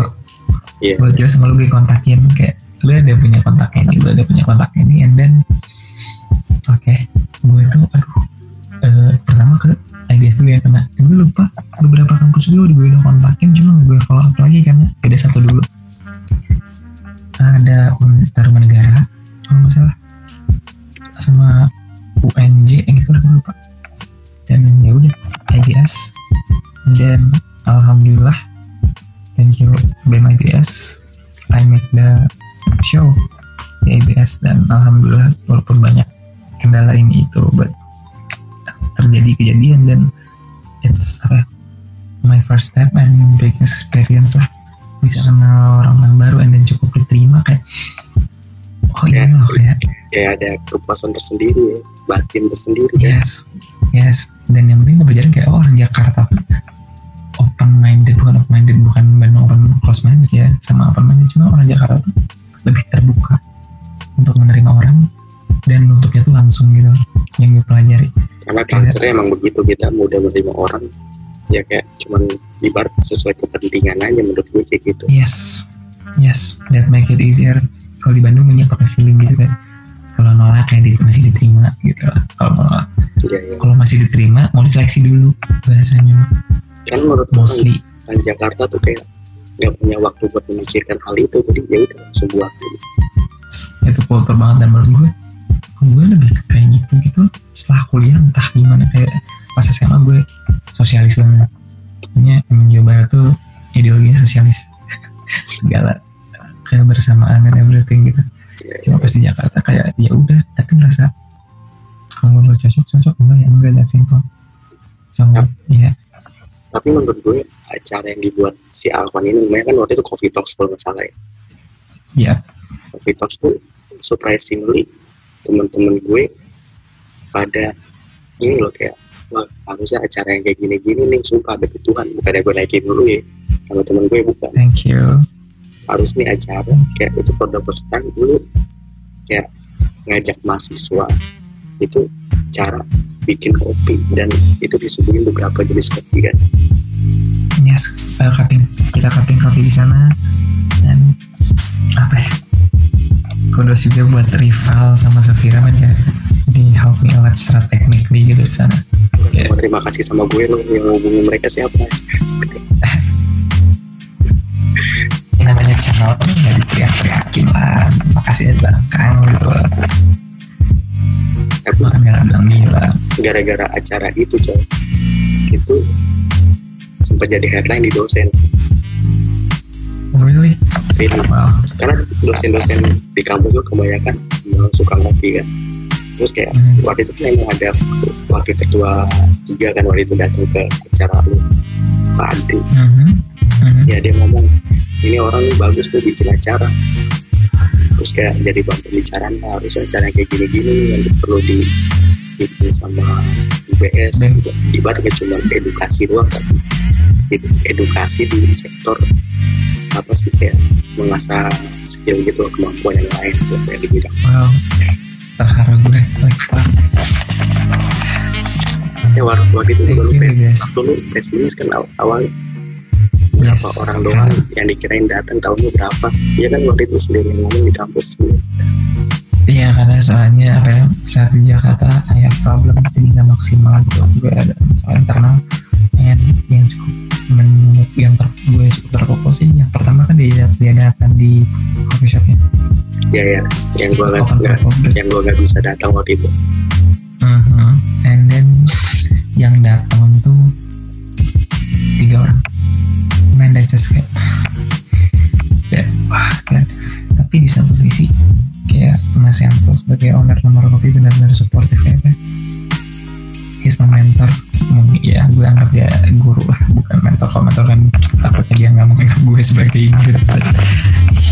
Iya. Wiljo sama lu gue kontakin kayak lu ada punya kontak ini lu ada punya kontak ini and then oke okay, gue tuh aduh uh, pertama ke IBS dulu ya karena gue lupa beberapa kampus gue udah gue udah kontakin cuma gak gue follow up lagi karena beda satu dulu. Ada Taruman Negara kalau nggak salah sama UNJ yang itu lah gue lupa. Dan ya udah IBS dan alhamdulillah. Thank you BEM IBS I make the show IBS dan alhamdulillah walaupun banyak kendala ini itu but terjadi kejadian dan it's apa ya, my first step and big experience lah. Bisa kenal orang-orang baru and then cukup diterima kayak oh ini loh kayak kayak ada kepuasan tersendiri ya batin tersendiri. Yes yes. Dan yang penting pelajaran kayak oh orang Jakarta open minded bukan open minded bukan Bandung open close minded ya sama open minded cuma orang Jakarta tuh lebih terbuka untuk menerima orang dan nutupnya tuh langsung gitu yang gue pelajari karena culture emang begitu kita mudah menerima orang. Ya kayak cuman ibarat sesuai kepentingan aja menurut gue kayak gitu. Yes yes that make it easier. Kalau di Bandung banyak pakai feeling gitu kan kalau nolak di- masih diterima gitu lah. Kalau nolak ya, ya. kalau masih diterima mau diseleksi dulu bahasanya kan menurut mostly. orang Jakarta tuh kayak nggak punya waktu buat memikirkan hal itu jadi ya udah langsung buat gitu. itu kultur banget dan menurut gue gue lebih kayak gitu gitu. Setelah kuliah entah gimana kayak pas SMA gue sosialis banget. Punya Jawa Barat tuh ideologinya sosialis. (laughs) Segala kayak bersamaan dan everything gitu. Ya, cuma pas di Jakarta kayak ya udah tapi merasa kalau lo cocok cocok. Enggak ya enggak dan simple. So ya tapi menurut gue acara yang dibuat si Alvan ini namanya kan waktu itu Coffee Talks kalau nggak salah ya. Ya Coffee Talks tuh surprisingly teman-teman gue pada ini loh kayak wah harusnya acara yang kayak gini-gini nih sumpah ada Tuhan bukannya gue naikin dulu ya. Sama temen gue bukan. Thank you. Harus nih acara kayak itu for the first time dulu kayak ngajak mahasiswa itu cara bikin kopi dan itu disuguhin beberapa jenis kopi kan. Yes uh, kita cupping kopi di sana. Dan apa ya? Kudos juga buat rival sama Safira man ya di help me lot secara technically gitu di sana. Ya. mau terima kasih sama gue loh yang hubungin mereka siapa. (laughs) Namanya channel tuh nggak diteriak-teriakin lah. Makasih aja kang gitu gila gara-gara acara itu coy itu sempat jadi headline di dosen really Really. wow karena dosen-dosen di kampus tuh kebanyakan memang suka ngopi kan terus kayak Hmm. waktu itu kan emang ada wakil ketua tiga kan waktu itu datang ke acara lu Pak Ade Mhm. Mhm. ya dia ngomong ini orang bagus tuh bikin acara terus kayak jadi bahan pembicaraan "Nah, harus yang kayak gini-gini yang perlu di bikin sama UBS gitu. ibaratnya cuma edukasi doang kan Ed- edukasi di sektor apa sih kayak mengasah skill gitu kemampuan yang lain kayak di bidang. Wow terharu gue. Like ya waktu, waktu itu juga lu Thank you, pes guys. waktu lu pesimis kan aw- awalnya berapa Yes. orang doang yang dikirain datang tahunnya berapa? Iya kan waktu itu sendiri yang ngomong di kampus gitu. Iya karena soalnya apa ya saat di Jakarta have problem jadi nggak maksimal gitu. Gue ada masalah internal and yang cukup men, yang ter, gue cukup terpukul sih. Yang pertama kan dia diadakan di coffee shopnya ya. Ya yang for public yang gua nggak bisa datang waktu itu. Mhm. and then yang datang tuh tiga orang main dan just kayak wah kan tapi di satu sisi kayak Mas Yanto sebagai owner nomor kopi benar-benar supportive ya kan? My mentor. Ya gue anggap dia guru lah bukan mentor. Kalau mentor kan takutnya dia nggak menganggap gue sebagai guru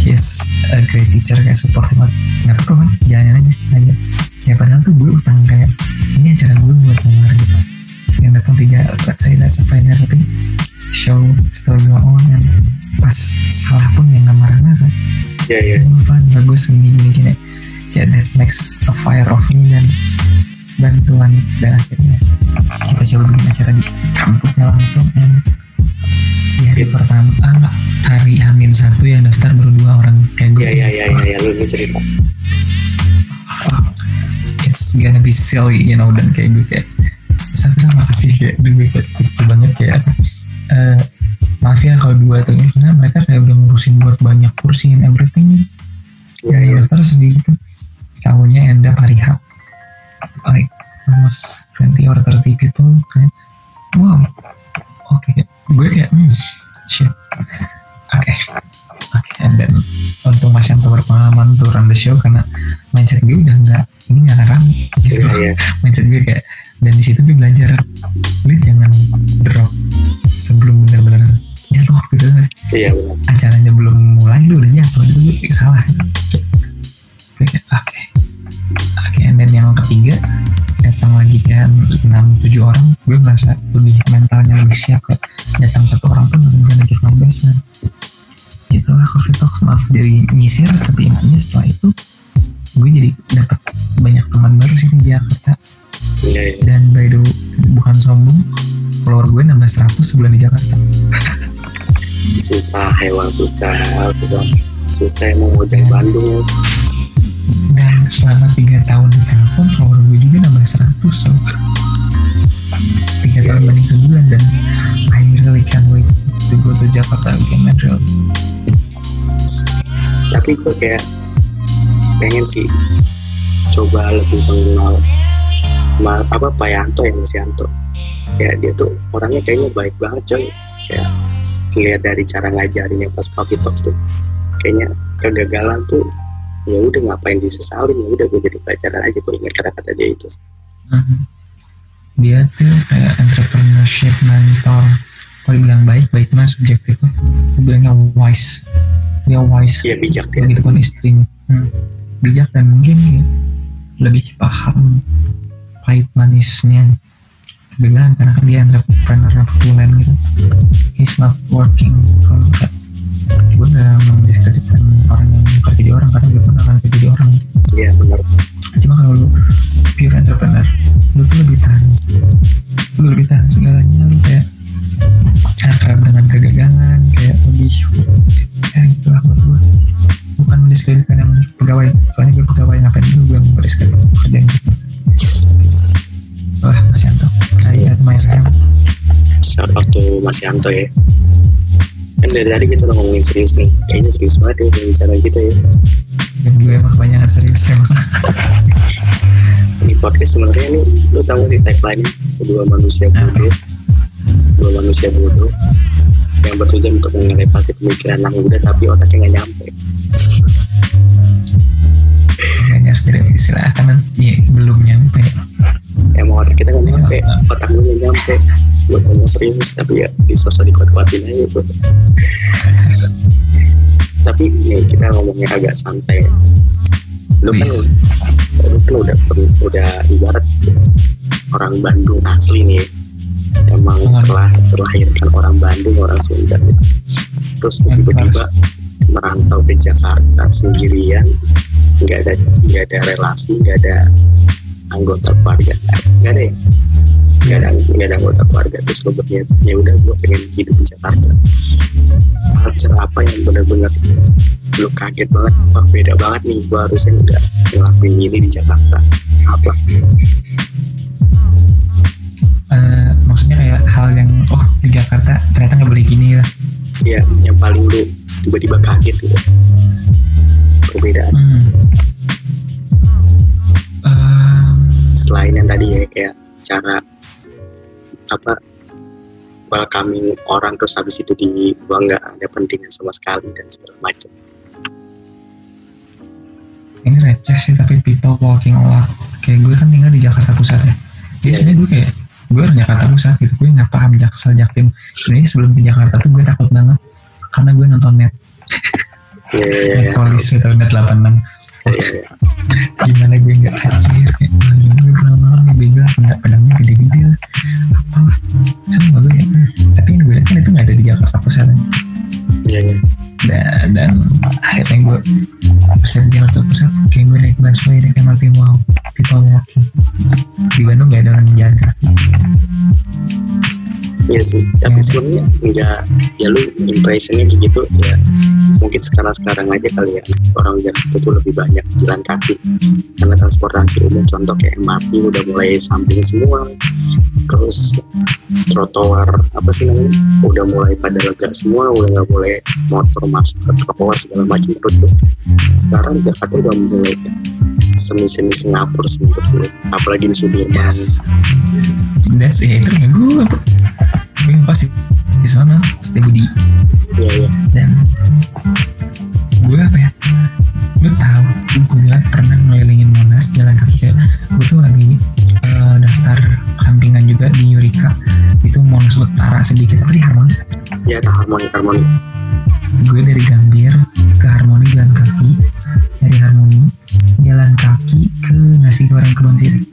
he's a great teacher kayak supportive banget. Nggak apa-apa kan jalanin aja aja ya padahal tuh gue utang kayak ini acara gue buat nomor gitu yang datang tiga let's say that's a tapi show still go on and pas salah pun yang nggak marah kan. Ya ya fun bagus gini gini gini. Ya that makes a fire of me dan bantuan dan akhirnya kita coba bikin acara di kampusnya langsung and di hari pertama ah, hari Hamin satu yang daftar baru dua orang kayak gue ya ya ya ya, lu lu cerita. Fuck. It's gonna be silly you know dan kayak gue kayak Safira makasih kayak gue kayak lucu banget kayak eh maaf ya kalau dua tuh karena mereka kayak udah ngurusin buat banyak kursi and everything ya, ya ya. ya terus gitu tahunya end up hari H like almost 20 or 30 people kayak wow oke gue kayak hmm, shit oke oke and then untung Mas Yanto berpengalaman tuh run the show karena mindset gue udah nggak ini nggak akan rame gitu Iya, iya. (laughs) mindset gue kayak dan di situ gue belajar lu jangan drop sebelum benar-benar jatuh gitu sih iya benar. Acaranya belum mulai lu udah jatuh itu salah. Gue kayak oke. Oke and then yang ketiga datang lagi kan 6 7 orang. Gue merasa lebih mentalnya lebih siap kayak datang satu orang pun bukan lagi 16 nah itulah coffee talks. Maaf jadi nyisir tapi intinya setelah itu gue jadi dapat banyak teman baru sih di Jakarta iya iya. Dan by the way, bukan sombong follower gue nambah 100 sebulan di Jakarta. Susah hewan susah susah. Susah emang ojek Bandung. dan selama tiga tahun di telepon follower gue juga nambah 100 so tiga tahun banding sebulan dan I really can't wait to go to Jakarta again man really tapi gue kayak pengen sih coba lebih mengenal Ma, apa Pak Yanto ya Mas Yanto? Kayak dia tuh orangnya kayaknya baik banget coy. Kayak lihat dari cara ngajarinnya pas Papi Talks tuh. Kayaknya kegagalan tuh ya udah ngapain disesalin? Ya udah gue jadi pelajaran aja gue ingat kata-kata dia itu. Mhm. dia tuh kayak entrepreneurship mentor. Kalau dibilang baik baik mah subjektif. Dia bilangnya wise. Dia wise Iya, bijak dia. begitu pun istrinya hmm. bijak dan mungkin ya, lebih paham pahit manisnya. Kegagalan karena kan dia entrepreneur tulen gitu. He's not working kalau enggak gue gak mendiskreditkan orang yang kerja jadi orang karena gue pun akan kerja jadi orang. Iya benar. Cuma kalau lu pure entrepreneur lu tuh lebih tahan. Lu lebih tahan segalanya lu kayak akrab dengan kegagalan kayak lebih ya itulah menurut gue bukan mendiskreditkan yang pegawai soalnya gue pegawai ngapain dulu gue mau mendiskredit kerjaan gitu wah Mas Yanto. I admire him shout out to Mas Yanto ya. Kan dari tadi kita udah ngomongin serius nih. Kayaknya serius banget ya bicara gitu ya. Dan gue emang kebanyakan serius emang. Di podcast sebenarnya nih lu tahu sih tagline kedua manusia bodoh dua manusia bodoh yang bertujuan untuk mengelevasi pemikiran anak muda tapi otaknya nggak nyampe. Harus tidak istilahkan nanti belum nyampe. Emang otak kita nggak nyampe otak lu nggak nyampe. Buat ngomong serius tapi ya disosok dikuat-kuatin aja gitu tapi nih kita ngomongnya agak santai. Lu kan lu kan udah udah ibarat orang Bandung asli nih emang telah terlahirkan orang Bandung orang Sunda. Terus tiba-tiba merantau ke Jakarta sendirian. Nggak ada nggak ada relasi nggak ada anggota keluarga. Nggak ada ya? Nggak ada nggak ada anggota keluarga. Terus lo berniat ya udah gue pengen hidup di Jakarta. Culture apa yang benar-benar lu kaget banget? Wah beda banget nih. Gue harusnya nggak ngelakuin ini di Jakarta. Apa hal yang oh di Jakarta ternyata nggak boleh gini ya ya yang paling lu tiba-tiba kaget gitu perbedaan. Hmm. Ehm, selain yang tadi ya kayak cara apa welcoming orang terus habis itu di gua nggak ada pentingnya sama sekali dan segala macam. Ini receh sih tapi people walking a lot. Kayak gue kan tinggal di Jakarta Pusat ya. Jadi Iya. sebenarnya gue kayak gue orang Jakarta Pusat gitu gue nggak paham Jaksel Jaktim sebenarnya sebelum ke Jakarta tuh gue takut banget. Karena gue nonton net. Ya ya ya, net polis gitu net 86 ya, ya. gimana gue nggak anjir? Kayak anjing gue pulang malam nih bego nggak pedangnya gede-gede lah. Apalah. Sama gue ya. Tapi yang gue lihat kan itu nggak ada di Jakarta Pusat kan. ya, ya. Dan, dan akhirnya gue pas lihat Jakarta Pusat kayak gue naik busway naik MRT wow people walking di Bandung gak ada orang jalan kaki. Iya sih tapi sebelumnya nggak ya lu impressionnya gitu ya mungkin sekarang sekarang aja kali ya. Orang Jakarta tuh lebih banyak jalan kaki. Karena transportasi umum contoh kayak MRT udah mulai samping semua. Terus trotoar apa sih namanya udah mulai pada lega semua udah nggak boleh motor masuk ke trotoar segala macam menurut gue sekarang Jakarta udah mulai semi-semi Singapura sih gue apalagi di Sudirman. Yes. That's it. Terus gue gue pasti di sana stay budi. Iya iya. Dan gue apa ya lu tahu gue pernah ngelilingin monas jalan kaki kayak gue tuh lagi eh, daftar sampingan juga di Yurika itu monas utara sedikit apa sih harmoni? Ya tak harmoni harmoni gue dari Gambir ke Harmoni jalan kaki. Dari Harmoni jalan kaki ke nasi goreng kebun sirih.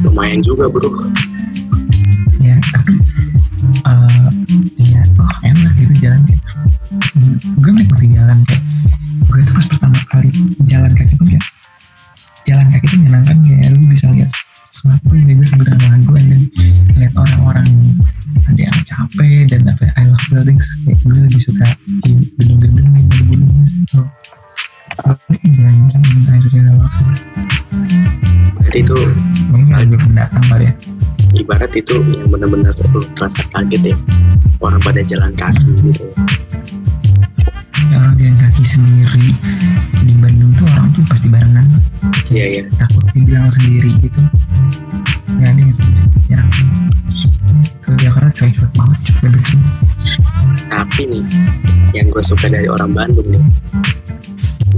Lumayan juga bro kaget ya. Orang pada jalan kaki gitu. Ya, orang jalan kaki sendiri di Bandung tuh orang tuh pasti barengan. Iya iya. Takut dibilang sendiri gitu. Nggak ada yang sendiri ya ke Jakarta cuek-cuek banget cuek semua tapi nih yang gue suka dari orang Bandung nih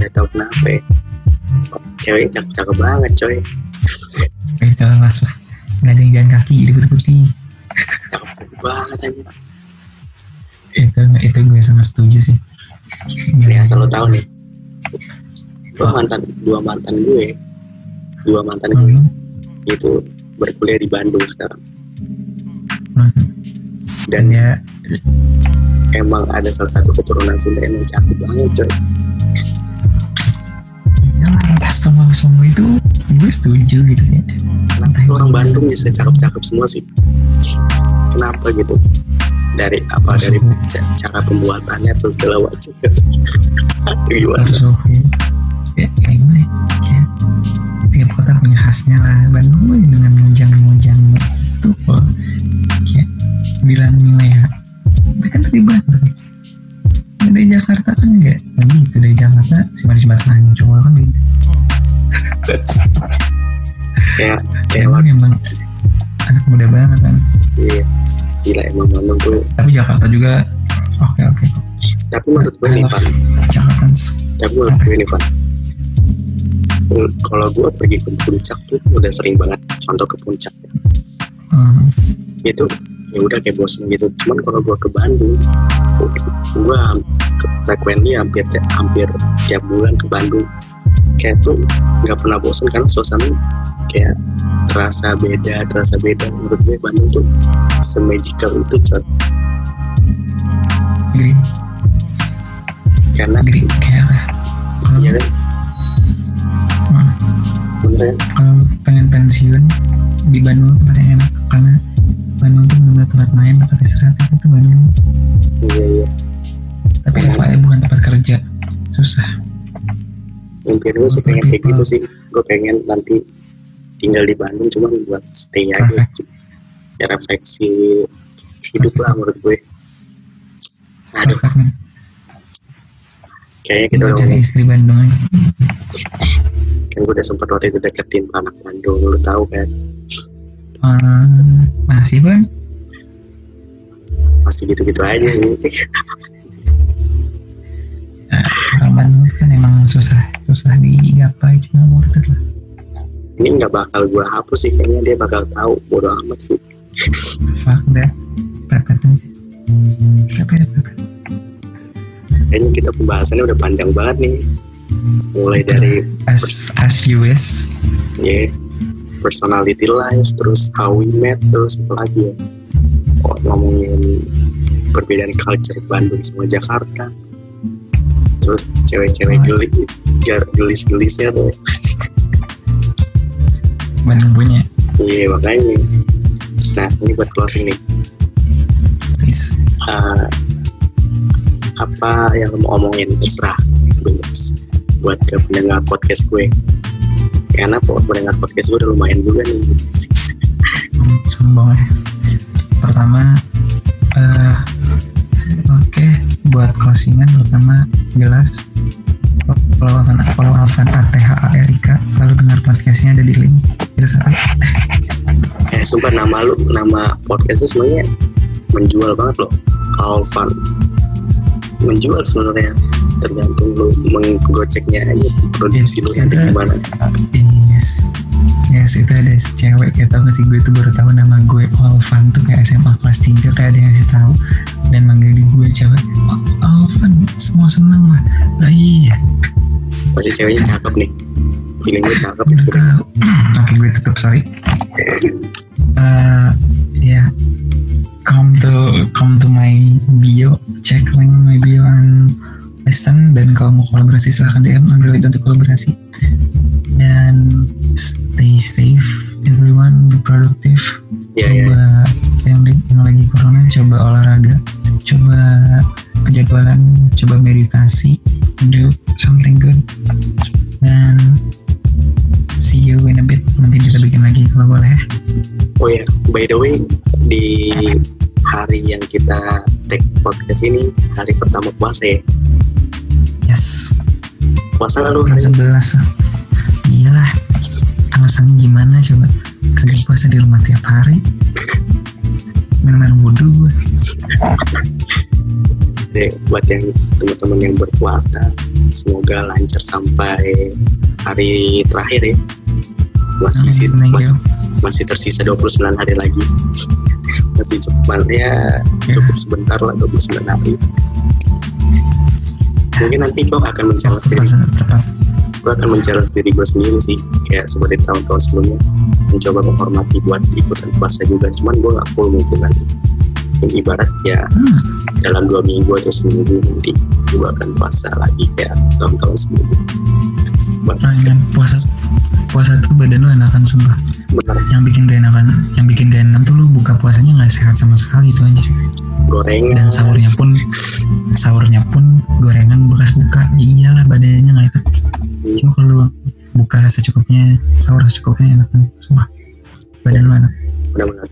nggak tahu kenapa ya. Ceweknya cakep-cakep banget coy. Eh jelas lah. Nggak ada yang jalan kaki di putih. cakep banget aja itu itu gue sangat setuju sih. Nih asal lo tahu nih. Dua mantan dua mantan gue dua mantan gue Hmm, itu berkuliah di Bandung sekarang. Hmm. dan ya. emang ada salah satu keturunan Sunda yang cakep banget coy. Ya pas sama semua itu gue setuju gitu ya. Kenapa tuh orang Bandung bisa cakep-cakep semua sih kenapa gitu. Dari apa dari ca- cara pembuatannya terus segala macam. Itu (laughs) gimana ya gimana ya? Tiap kota punya khasnya lah. Bandung dengan mujang-mujang itu kok. Kayak bilang nilai ya itu kan dari Bandung dari Jakarta kan enggak? Nah, gitu dari Jakarta si manis banget ancol kan beda. (laughs) Kayak kayak emang anak muda banget kan iya. Gila emang Bandung tuh. Tapi Jakarta juga oke oke. Tapi menurut gue nih Van. Love Jakarta. Tapi menurut gue nih Van. Hmm, kalau gue pergi ke puncak tuh udah sering banget. Contoh ke puncak. Hmm, itu ya udah kayak bosen gitu. Cuman kalau gue ke Bandung gue frekuensi hampir hampir tiap bulan ke Bandung kayak tuh nggak pernah bosen karena suasana kayak terasa beda terasa beda. Menurut gue Bandung tuh semagical itu coy green. Karena green kayak apa? Ya? kalau ya kan? Hmm, bener kan kalau pengen pensiun di Bandung tempat yang enak karena Bandung tuh benar tempat main tempat istirahat itu Bandung. Iya iya. Tapi FYI bukan tempat kerja. Susah impian gue sih pengen kayak gitu sih. Gue pengen nanti tinggal di Bandung cuma buat stay aja. Ya refleksi hidup lah menurut gue. Aduh. Kayaknya kita udah cari istri Bandung aja. Kan gue udah sempat waktu itu deketin anak Bandung lu tahu kan? Eh, masih bang masih gitu-gitu aja sih. Nah, orang Bandung kan emang susah susah digapai cuma worth it lah. Ini nggak bakal gue hapus sih kayaknya dia bakal tahu bodo amat sih. Fuck that perfect aja. Perfect perfect kayaknya kita pembahasannya udah panjang banget nih. Mulai dari as as you wish. Ya personality life terus how we met terus apa lagi ya? Oh, ngomongin perbedaan culture Bandung sama Jakarta? Terus cewek-cewek geli gar- gelis-gelisnya tuh. Bandung punya iya makanya. Nah ini buat closing nih. Please. Uh, apa yang mau omongin? Terserah. Buat ke pendengar podcast gue. Karena pendengar podcast gue udah lumayan juga nih. Sombong ya pertama eh oke buat closingan pertama jelas follow Alvan follow Alvan ATHARIK lalu dengar podcastnya ada di link. Itu satu eh sumpah nama lu nama podcast lu sebenarnya menjual banget loh. Alvan. Menjual sebenarnya. Tergantung lu menggoceknya aja produksi lu nanti gimana yes yes itu ada cewek kayak tau gak sih gue tuh baru tahu nama gue. Alvan tuh kayak SMA kelas 3 kayak ada yang ngasih tahu dan manggil di gue cewek oh, Alvan semua seneng lah. Lah iya. Pasti ceweknya cakep nih. Feeling gue cakep. (clears throat) Oke, gue tutup, sorry. Uh, (laughs) ya, come to come to my bio, check link my bio and listen. Dan kalau mau kolaborasi silahkan DM. Really untuk kolaborasi. Dan stay safe, everyone. Be productive. Iya, iya. coba yang, di- yang lagi corona, coba olahraga, coba penjadwalan, coba meditasi, do something good. Dan see you in a bit. Nanti kita bikin lagi kalau boleh. oh ya by the way di hari yang kita take podcast ini hari pertama puasa ya Yes. puasa nggak lu Jam hari ini? 11 Iyalah. Alasannya gimana coba? Kagak puasa di rumah tiap hari. Air wudhu gue. Deh, buat yang teman-teman yang berpuasa semoga lancar sampai hari terakhir ya masih sih Thank masih, tersisa 29 hari lagi masih cepat ya cukup sebentar lah 29 hari mungkin nanti gue akan men-challenge diri. Puasa cepat. gue akan men-challenge diri gue sendiri sih kayak seperti tahun-tahun sebelumnya. Mencoba menghormati buat ikutan puasa juga cuman gue gak full mungkin nanti Yang ibarat ya Hmm. dalam dua minggu atau seminggu nanti gue akan puasa lagi kayak tahun-tahun sebelumnya. Puasa puasa tuh badan lu enakan sumpah. bener Yang bikin gak enakan, yang bikin gak enak tuh lu buka puasanya nggak sehat sama sekali itu aja. gorengan Dan sahurnya pun sahurnya pun gorengan bekas buka. Ya iyalah badannya nggak enak. Cuma kalau lu buka secukupnya, sahur secukupnya enak. Sumpah. Badan lu enak. benar-benar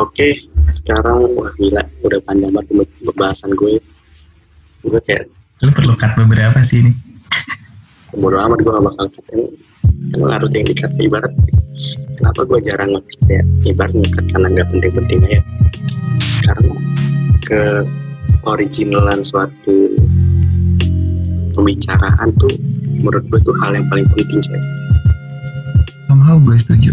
oke sekarang wah gila udah panjang banget pembahasan gue gue kayak Lu perlu cut beberapa sih ini. bodo amat gue gak bakal cut emang, harus yang dikat ibarat. Kenapa gue jarang ya ibarat ngekat karena nggak penting-penting aja? Karena ke originalan suatu pembicaraan tuh menurut gue tuh hal yang paling penting coy. Somehow gue setuju.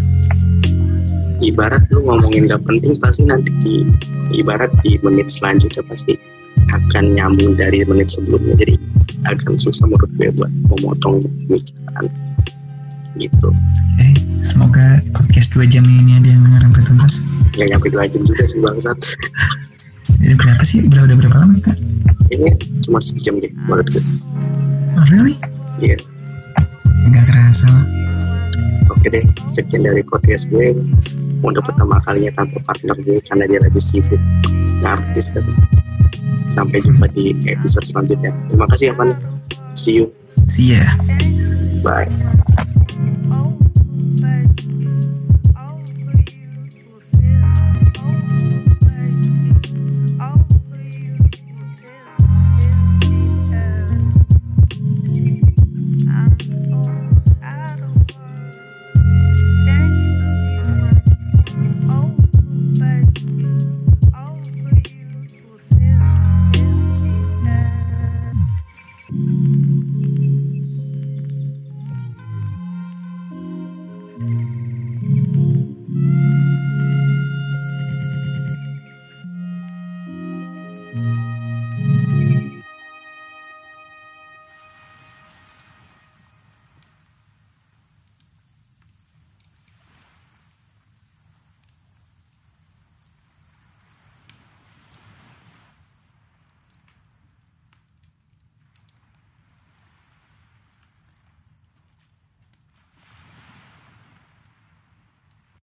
ibarat lu ngomongin gak penting pasti nanti di ibarat di menit selanjutnya pasti akan nyambung dari menit sebelumnya. Jadi akan susah menurut gue buat memotong pembicaraan gitu Oke, semoga podcast 2 jam ini ada yang denger sampai tuntas. nggak nyampe dua jam juga sih bangsat Jadi berapa sih? Berapa udah berapa lama kak? kayaknya cuma sejam deh menurut gue Oh really? iya Gak kerasa loh. oke deh sekian dari podcast gue untuk pertama kalinya tanpa partner gue karena dia lagi sibuk artis kan sampai jumpa di episode selanjutnya terima kasih ya Pan see you See ya. bye